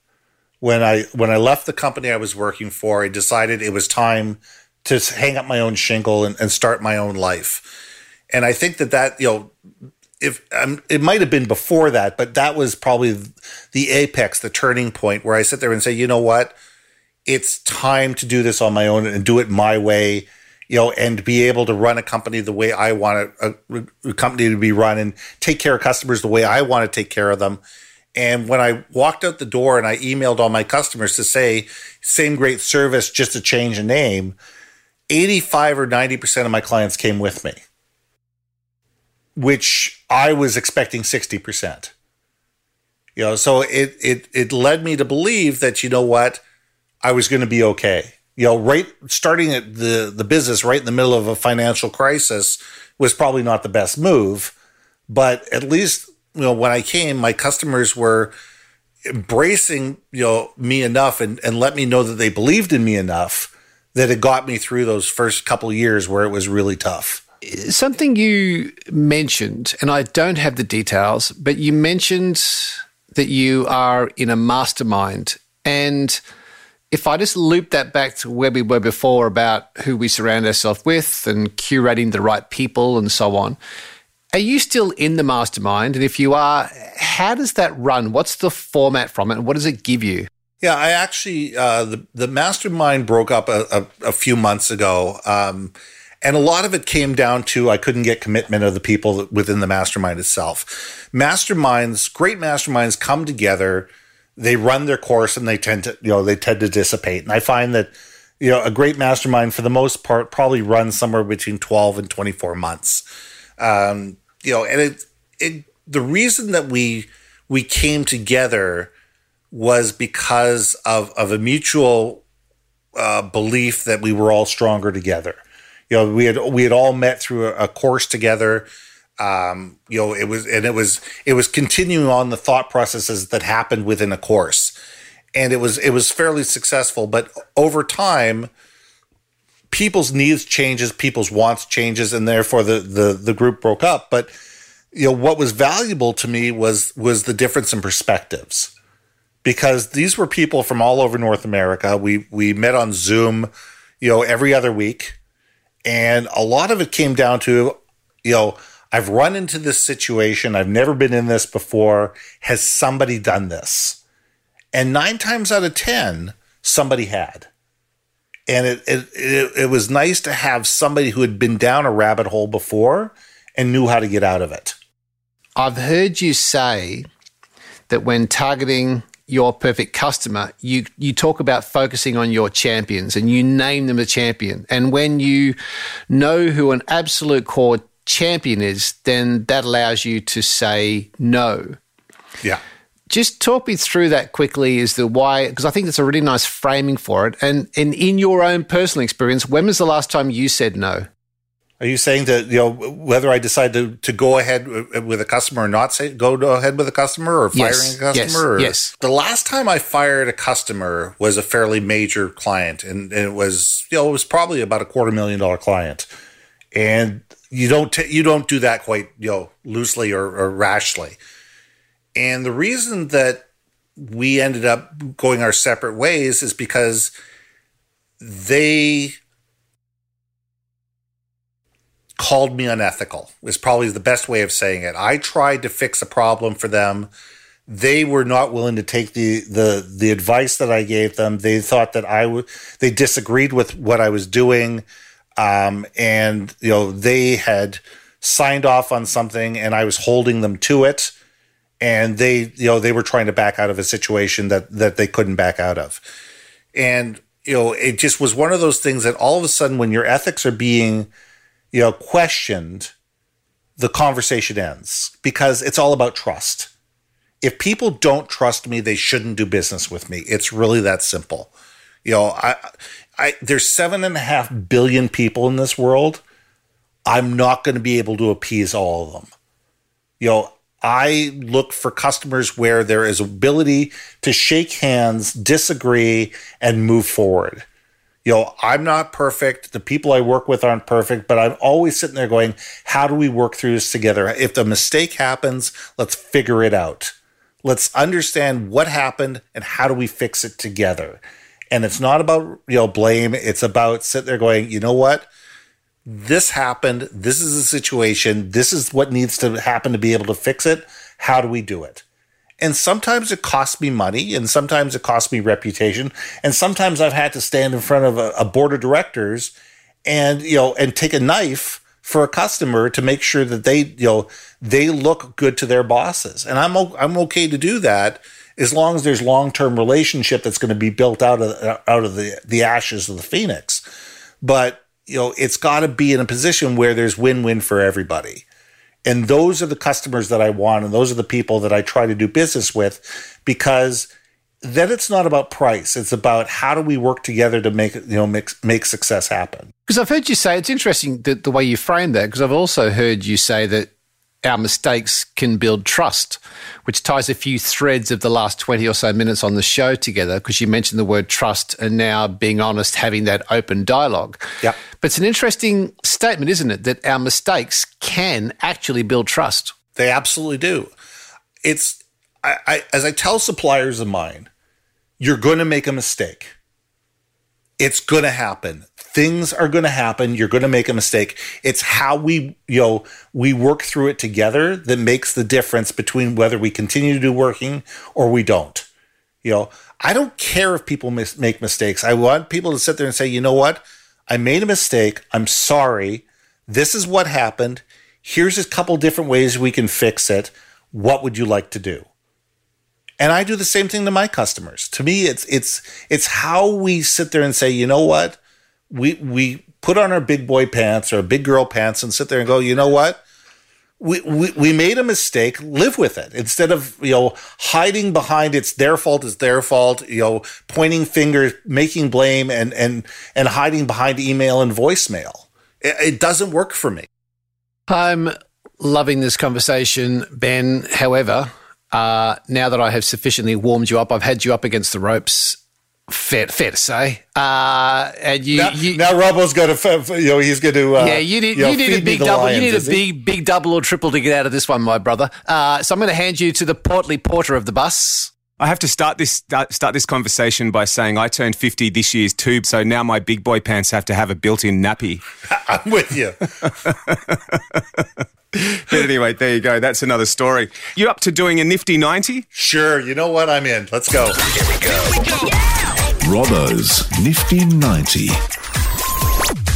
When I when I left the company I was working for, I decided it was time to hang up my own shingle and, and start my own life. And I think that that you know if um, it might have been before that, but that was probably the apex, the turning point where I sit there and say, you know what, it's time to do this on my own and do it my way, you know, and be able to run a company the way I want a, a company to be run and take care of customers the way I want to take care of them. And when I walked out the door and I emailed all my customers to say, same great service, just to change a name, 85 or 90% of my clients came with me which I was expecting 60%. You know, so it it it led me to believe that you know what, I was going to be okay. You know, right starting at the the business right in the middle of a financial crisis was probably not the best move, but at least you know when I came, my customers were embracing you know me enough and and let me know that they believed in me enough that it got me through those first couple years where it was really tough something you mentioned, and I don't have the details, but you mentioned that you are in a mastermind. And if I just loop that back to where we were before about who we surround ourselves with and curating the right people and so on, are you still in the mastermind? And if you are, how does that run? What's the format from it? And what does it give you? Yeah, I actually, uh, the, the mastermind broke up a, a, a few months ago. Um, and a lot of it came down to I couldn't get commitment of the people within the mastermind itself. Masterminds, great masterminds come together, they run their course and they tend to, you know, they tend to dissipate. And I find that, you know, a great mastermind for the most part probably runs somewhere between 12 and 24 months. Um, you know, and it, it, the reason that we, we came together was because of, of a mutual uh, belief that we were all stronger together you know, we had we had all met through a, a course together. Um, you know, it was and it was it was continuing on the thought processes that happened within a course, and it was it was fairly successful. But over time, people's needs changes, people's wants changes, and therefore the the the group broke up. But you know, what was valuable to me was was the difference in perspectives because these were people from all over North America. We we met on Zoom, you know, every other week. And a lot of it came down to, you know, I've run into this situation. I've never been in this before. Has somebody done this? And nine times out of 10, somebody had. And it, it, it, it was nice to have somebody who had been down a rabbit hole before and knew how to get out of it. I've heard you say that when targeting your perfect customer, you you talk about focusing on your champions and you name them a champion. And when you know who an absolute core champion is, then that allows you to say no. Yeah. Just talk me through that quickly is the why, because I think that's a really nice framing for it. And, and in your own personal experience, when was the last time you said no? Are you saying that you know whether I decide to, to go ahead with a customer or not say go ahead with a customer or firing Yes, a customer? yes, yes. The last time I fired a customer was a fairly major client, and, and it was you know it was probably about a quarter million dollar client, and you don't t- you don't do that quite you know loosely or, or rashly, and the reason that we ended up going our separate ways is because they called me unethical is probably the best way of saying it. I tried to fix a problem for them. They were not willing to take the the the advice that I gave them. They thought that I would. They disagreed with what I was doing, um, and you know they had signed off on something, and I was holding them to it. And they, you know, they were trying to back out of a situation that that they couldn't back out of, and you know, it just was one of those things that all of a sudden, when your ethics are being you know, questioned, the conversation ends because it's all about trust. If people don't trust me, they shouldn't do business with me. It's really that simple. You know, I, I there's seven and a half billion people in this world. I'm not going to be able to appease all of them. You know, I look for customers where there is ability to shake hands, disagree, and move forward you know, I'm not perfect. The people I work with aren't perfect, but I'm always sitting there going, how do we work through this together? If the mistake happens, let's figure it out. Let's understand what happened and how do we fix it together. And it's not about, you know, blame. It's about sitting there going, you know what? This happened. This is the situation. This is what needs to happen to be able to fix it. How do we do it? And sometimes it costs me money, and sometimes it costs me reputation, and sometimes I've had to stand in front of a, a board of directors and you know and take a knife for a customer to make sure that they you know they look good to their bosses, and I'm I'm okay to do that as long as there's long term relationship that's going to be built out of out of the the ashes of the phoenix, but you know it's got to be in a position where there's win win for everybody. And those are the customers that I want, and those are the people that I try to do business with, because then it's not about price; it's about how do we work together to make you know make make success happen. Because I've heard you say it's interesting the, the way you frame that. Because I've also heard you say that our mistakes can build trust, which ties a few threads of the last 20 or so minutes on the show together. Because you mentioned the word trust and now being honest, having that open dialogue. Yeah. But it's an interesting statement, isn't it? That our mistakes can actually build trust. They absolutely do. It's I, I as I tell suppliers of mine, you're going to make a mistake. It's going to happen. Things are going to happen. You're going to make a mistake. It's how we, you know, we work through it together that makes the difference between whether we continue to do working or we don't. You know, I don't care if people mis- make mistakes. I want people to sit there and say, you know what? I made a mistake. I'm sorry. This is what happened. Here's a couple different ways we can fix it. What would you like to do? And I do the same thing to my customers. To me, it's it's it's how we sit there and say, you know what, we we put on our big boy pants or big girl pants and sit there and go, you know what, we, we we made a mistake. Live with it instead of you know hiding behind it's their fault. It's their fault. You know, pointing fingers, making blame, and and and hiding behind email and voicemail. It, it doesn't work for me. I'm loving this conversation, Ben. However, uh, now that I have sufficiently warmed you up, I've had you up against the ropes. Fair, fair to say. Uh, and you, now, you, now Robbo's got to, you know, he's going to. Uh, yeah, you need, you, you need a big double. lions, you need a big, big double or triple to get out of this one, my brother. Uh, so I'm going to hand you to the portly porter of the bus. I have to start this start, start this conversation by saying I turned 50 this year's tube, so now my big boy pants have to have a built-in nappy. [laughs] I'm with you. [laughs] But anyway, there you go. That's another story. You up to doing a nifty 90? Sure. You know what? I'm in. Let's go. Robbo's Nifty 90.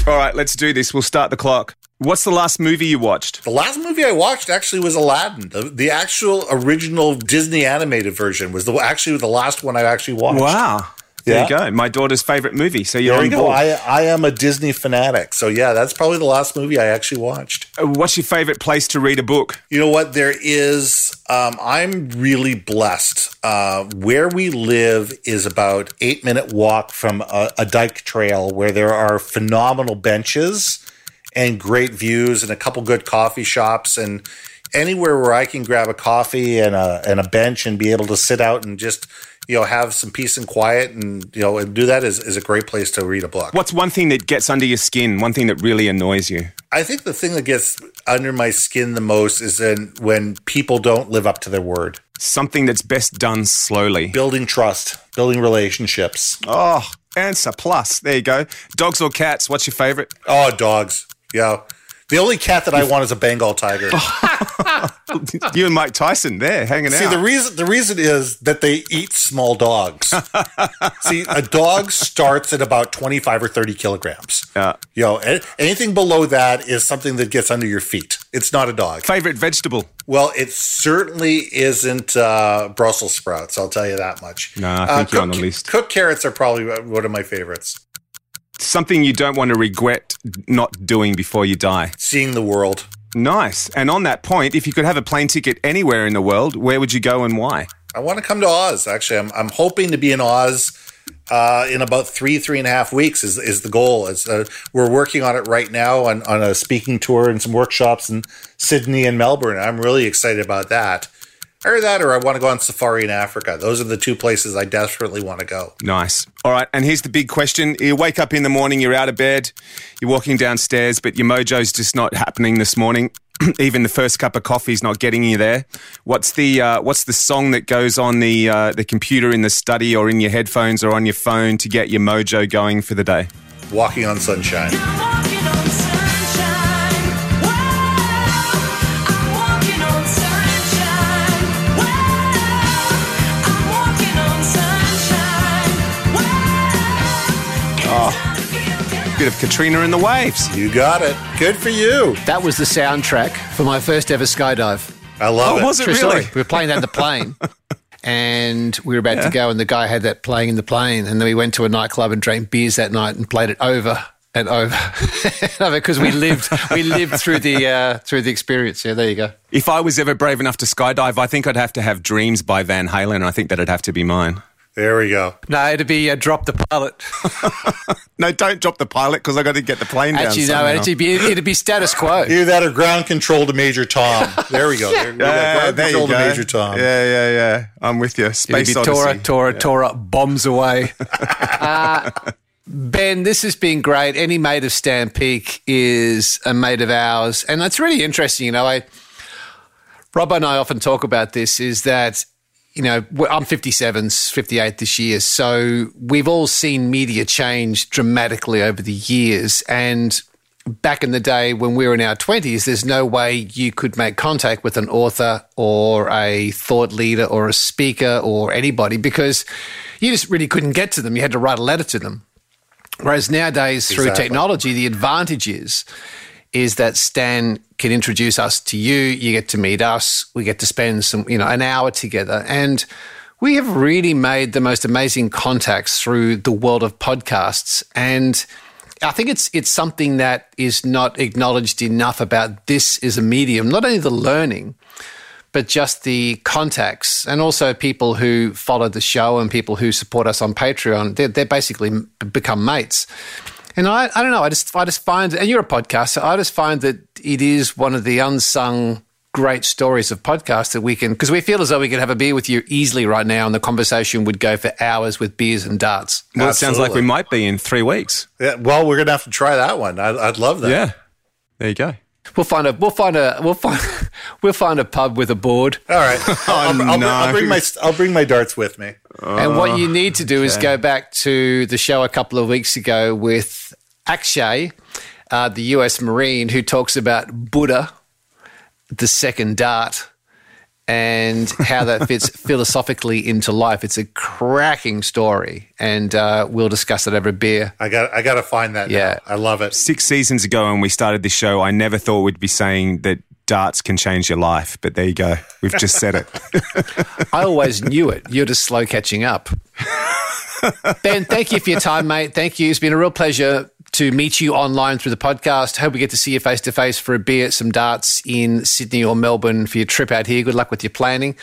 All right, let's do this. We'll start the clock. What's the last movie you watched? The last movie I watched actually was Aladdin. The, the actual original Disney animated version was the actually the last one I actually watched. Wow. There Yeah. you go. My daughter's favorite movie. So you're There on you go. board. I, I am a Disney fanatic. So, yeah, that's probably the last movie I actually watched. Uh, What's your favorite place to read a book? You know what? There is, um, I'm really blessed. Uh, where we live is about eight minute walk from a, a dike trail where there are phenomenal benches and great views and a couple good coffee shops and anywhere where I can grab a coffee and a and a bench and be able to sit out and just you know have some peace and quiet and you know and do that is, is a great place to read a book. What's one thing that gets under your skin? One thing that really annoys you? I think the thing that gets under my skin the most is in, when people don't live up to their word. Something that's best done slowly. Building trust, building relationships. Oh, answer plus. There you go. Dogs or cats? What's your favorite? Oh, dogs. Yeah. The only cat that I want is a Bengal tiger. [laughs] you and Mike Tyson there hanging See, out. See, the reason the reason is that they eat small dogs. [laughs] See, a dog starts at about twenty five or thirty kilograms. Yeah. You know, anything below that is something that gets under your feet. It's not a dog. favorite vegetable? Well, it certainly isn't uh, Brussels sprouts. I'll tell you that much. No, I think Uh, you're on the list. Cooked carrots are probably one of my favorites. Something you don't want to regret not doing before you die. Seeing the world. Nice. And on that point, if you could have a plane ticket anywhere in the world, where would you go and why? I want to come to Oz. Actually, I'm, I'm hoping to be in Oz uh, in about three, three and a half weeks. Is is the goal? It's, uh, we're working on it right now on, on a speaking tour and some workshops in Sydney and Melbourne. I'm really excited about that. Or that, or I want to go on safari in Africa. Those are the two places I desperately want to go. Nice. All right. And here's the big question. You wake up in the morning, you're out of bed, you're walking downstairs, but your mojo's just not happening this morning. [clears throat] Even the first cup of coffee's not getting you there. What's the uh, what's the song that goes on the uh, the computer in the study or in your headphones or on your phone to get your mojo going for the day? Walking on sunshine. Bit of Katrina and the Waves. You got it. Good for you. That was the soundtrack for my first ever skydive. I love Oh, it. was it True really? story. We were playing that in the plane. [laughs] And we were about to go, and the guy had that playing in the plane. And then we went to a nightclub and drank beers that night and played it over and over, because we lived we lived through the uh, through the experience. Yeah, there you go. If I was ever brave enough to skydive, I think I'd have to have Dreams by Van Halen. I think that'd have to be mine. There we go. No, it'd be uh, drop the pilot. [laughs] No, don't drop the pilot because I got to get the plane down. Actually, no, somehow. it'd be it'd be status quo. [laughs] Either that or ground control to Major Tom. There we go. [laughs] There, we got Yeah, ground there you control to go. Major Tom. Yeah, yeah, yeah. I'm with you. It'd Space be Odyssey. Tora, Tora, Tora bombs away. uh, ben, this has been great. Any mate of Stan Peake is a mate of ours, and that's really interesting. You know, I Rob and I often talk about this. Is that you know I'm 57, 58 this year, so we've all seen media change dramatically over the years, and back in the day when we were in our 20s, there's no way you could make contact with an author or a thought leader or a speaker or anybody because you just really couldn't get to them. You had to write a letter to them. Whereas nowadays, through Exactly. technology, the advantage is, is that Stan can introduce us to you. You get to meet us. We get to spend some, you know, an hour together. And we have really made the most amazing contacts through the world of podcasts. And I think it's it's something that is not acknowledged enough about this is a medium, not only the learning, but just the contacts and also people who follow the show and people who support us on Patreon. They're, they're basically become mates. And I, I don't know. I just I just find, and you're a podcaster. I just find that it is one of the unsung great stories of podcasts that we can because we feel as though we could have a beer with you easily right now, and the conversation would go for hours with beers and darts. Well, it sounds like we might be in three weeks. Yeah, well, we're gonna have to try that one. I, I'd love that. Yeah. There you go. We'll find a we'll find a we'll find [laughs] we'll find a pub with a board. All right. [laughs] I'll, I'll, no. I'll bring my I'll bring my darts with me. And what you need to do is go back to the show a couple of weeks ago with Akshay, uh, the US Marine, who talks about Buddha, the second dart, and how that fits [laughs] philosophically into life. It's a cracking story, and uh, we'll discuss it over a beer. I got I got to find that. now. Yeah. I love it. Six seasons ago, when we started this show, I never thought we'd be saying that darts can change your life. But there you go. We've just said it. [laughs] I always knew it. You're just slow catching up. [laughs] ben, thank you for your time, mate. Thank you. It's been a real pleasure to meet you online through the podcast. Hope we get to see you face to face for a beer, at some darts in Sydney or Melbourne for your trip out here. Good luck with your planning.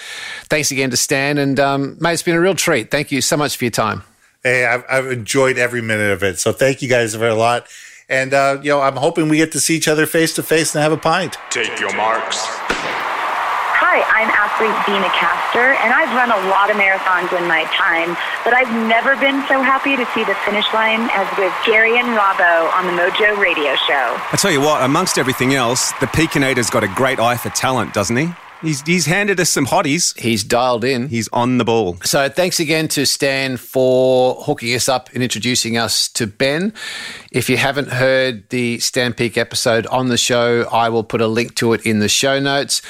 Thanks again to Stan. And, um, mate, it's been a real treat. Thank you so much for your time. Hey, I've, I've enjoyed every minute of it. So thank you guys very a lot. And, uh, you know, I'm hoping we get to see each other face to face and have a pint. Take your marks. Hi, I'm athlete Deena Kastor, and I've run a lot of marathons in my time, but I've never been so happy to see the finish line as with Gary and Robbo on the Mojo Radio Show. I tell you what, amongst everything else, the Pekinator's got a great eye for talent, doesn't he? He's, he's handed us some hotties. He's dialed in. He's on the ball. So thanks again to Stan for hooking us up and introducing us to Ben. If you haven't heard the Stan Peake episode on the show, I will put a link to it in the show notes.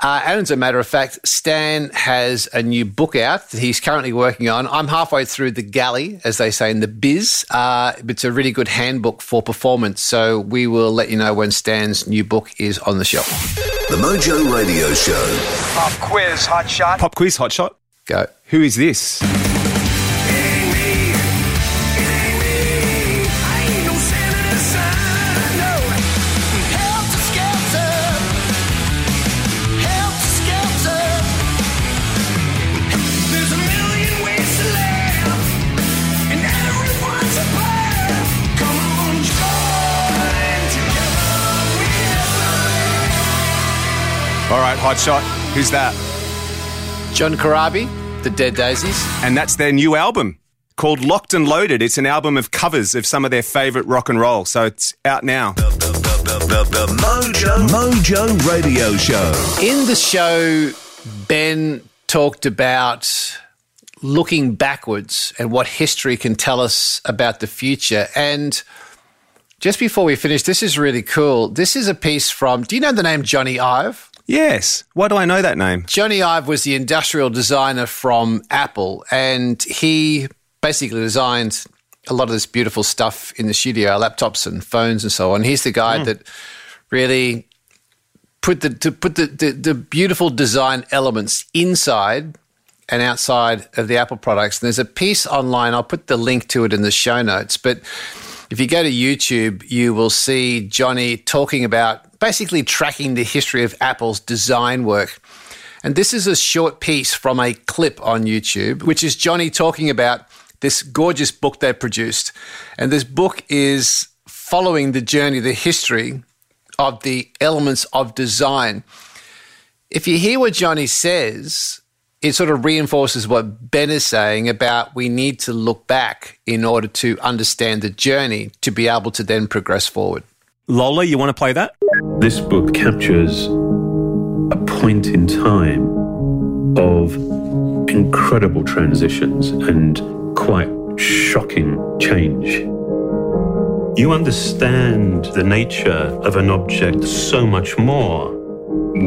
Uh, and as a matter of fact, Stan has a new book out that he's currently working on. I'm halfway through the galley, as they say in the biz. Uh, it's a really good handbook for performance. So we will let you know when Stan's new book is on the shelf. The Mojo Radio Show. Pop quiz, hot shot. Pop quiz, hot shot. Go. Who is this? Hot shot. Who's that? John Corabi, The Dead Daisies. And that's their new album called Locked and Loaded. It's an album of covers of some of their favorite rock and roll. So it's out now. The, the, the Mojo Mojo Radio Show. In the show, Ben talked about looking backwards and what history can tell us about the future. And just before we finish, this is really cool. This is a piece from, do you know the name Jony Ive? Yes. Why do I know that name? Jony Ive was the industrial designer from Apple, and he basically designed a lot of this beautiful stuff in the studio, laptops and phones and so on. He's the guy mm. that really put the to put the, the, the beautiful design elements inside and outside of the Apple products. And there's a piece online. I'll put the link to it in the show notes. But if you go to YouTube, you will see Jony talking about basically tracking the history of Apple's design work. And this is a short piece from a clip on YouTube, which is Jony talking about this gorgeous book they produced. And this book is following the journey, the history of the elements of design. If you hear what Jony says, it sort of reinforces what Ben is saying about we need to look back in order to understand the journey to be able to then progress forward. Lola, you want to play that? This book captures a point in time of incredible transitions and quite shocking change. You understand the nature of an object so much more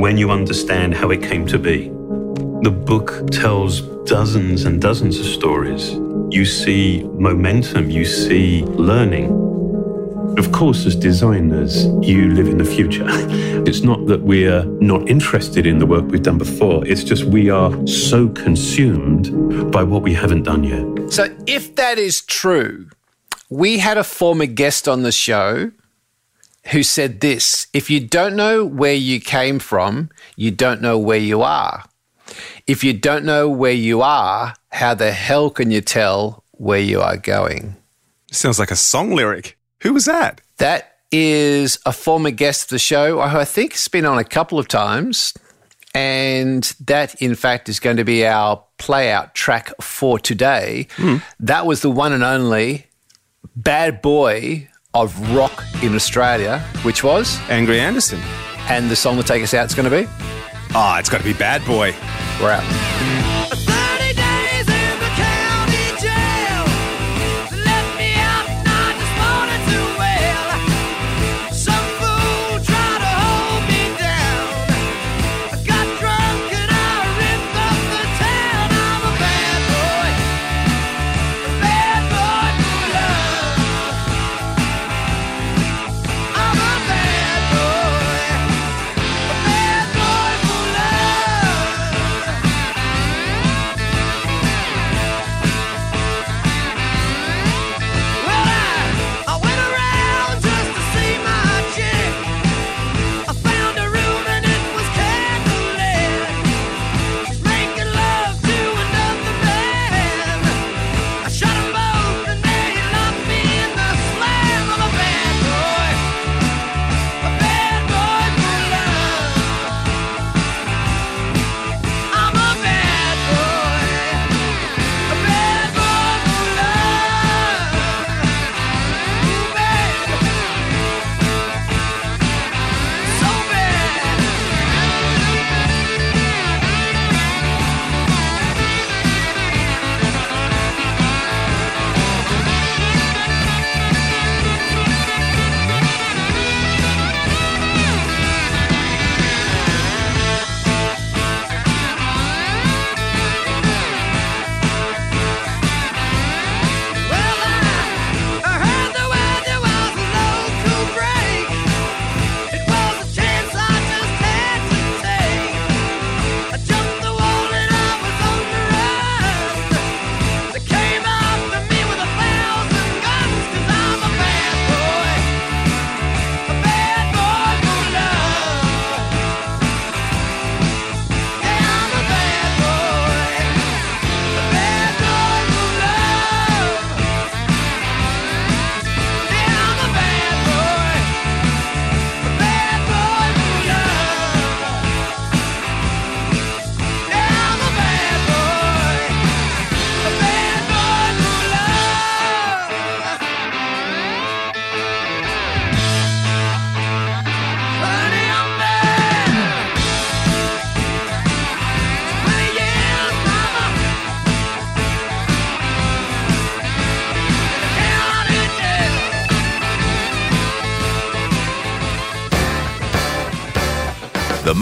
when you understand how it came to be. The book tells dozens and dozens of stories. You see momentum, you see learning. Of course, as designers, you live in the future. [laughs] It's not that we're not interested in the work we've done before, it's just we are so consumed by what we haven't done yet. So, if that is true, we had a former guest on the show who said this If you don't know where you came from, you don't know where you are. If you don't know where you are, how the hell can you tell where you are going? Sounds like a song lyric. Who was that? That is a former guest of the show. Who I think has been on a couple of times. And that, in fact, is going to be our play out track for today. Hmm. That was the one and only bad boy of rock in Australia, which was Angry Anderson. And the song to take us out is going to be? Ah, oh, it's got to be Bad Boy. We're out.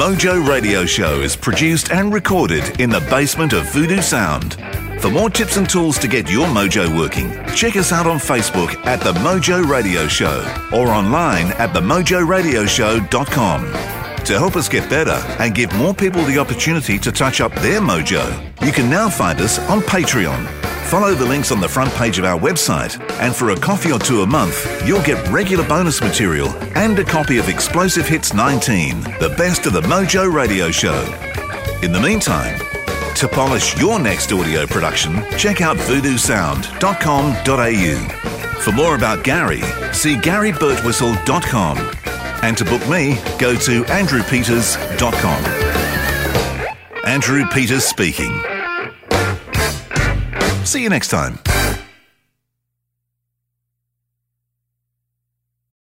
Mojo Radio Show is produced and recorded in the basement of Voodoo Sound. For more tips and tools to get your mojo working, check us out on Facebook at The Mojo Radio Show or online at themojoradioshow.com. To help us get better and give more people the opportunity to touch up their mojo, you can now find us on Patreon. Follow the links on the front page of our website, and for a coffee or two a month, you'll get regular bonus material and a copy of Explosive Hits 19, the best of the Mojo Radio Show. In the meantime, to polish your next audio production, check out voodoosound.com.au. For more about Gary, see GaryBurtwhistle.com. And to book me, go to andrewpeters.com. Andrew Peters speaking. See you next time.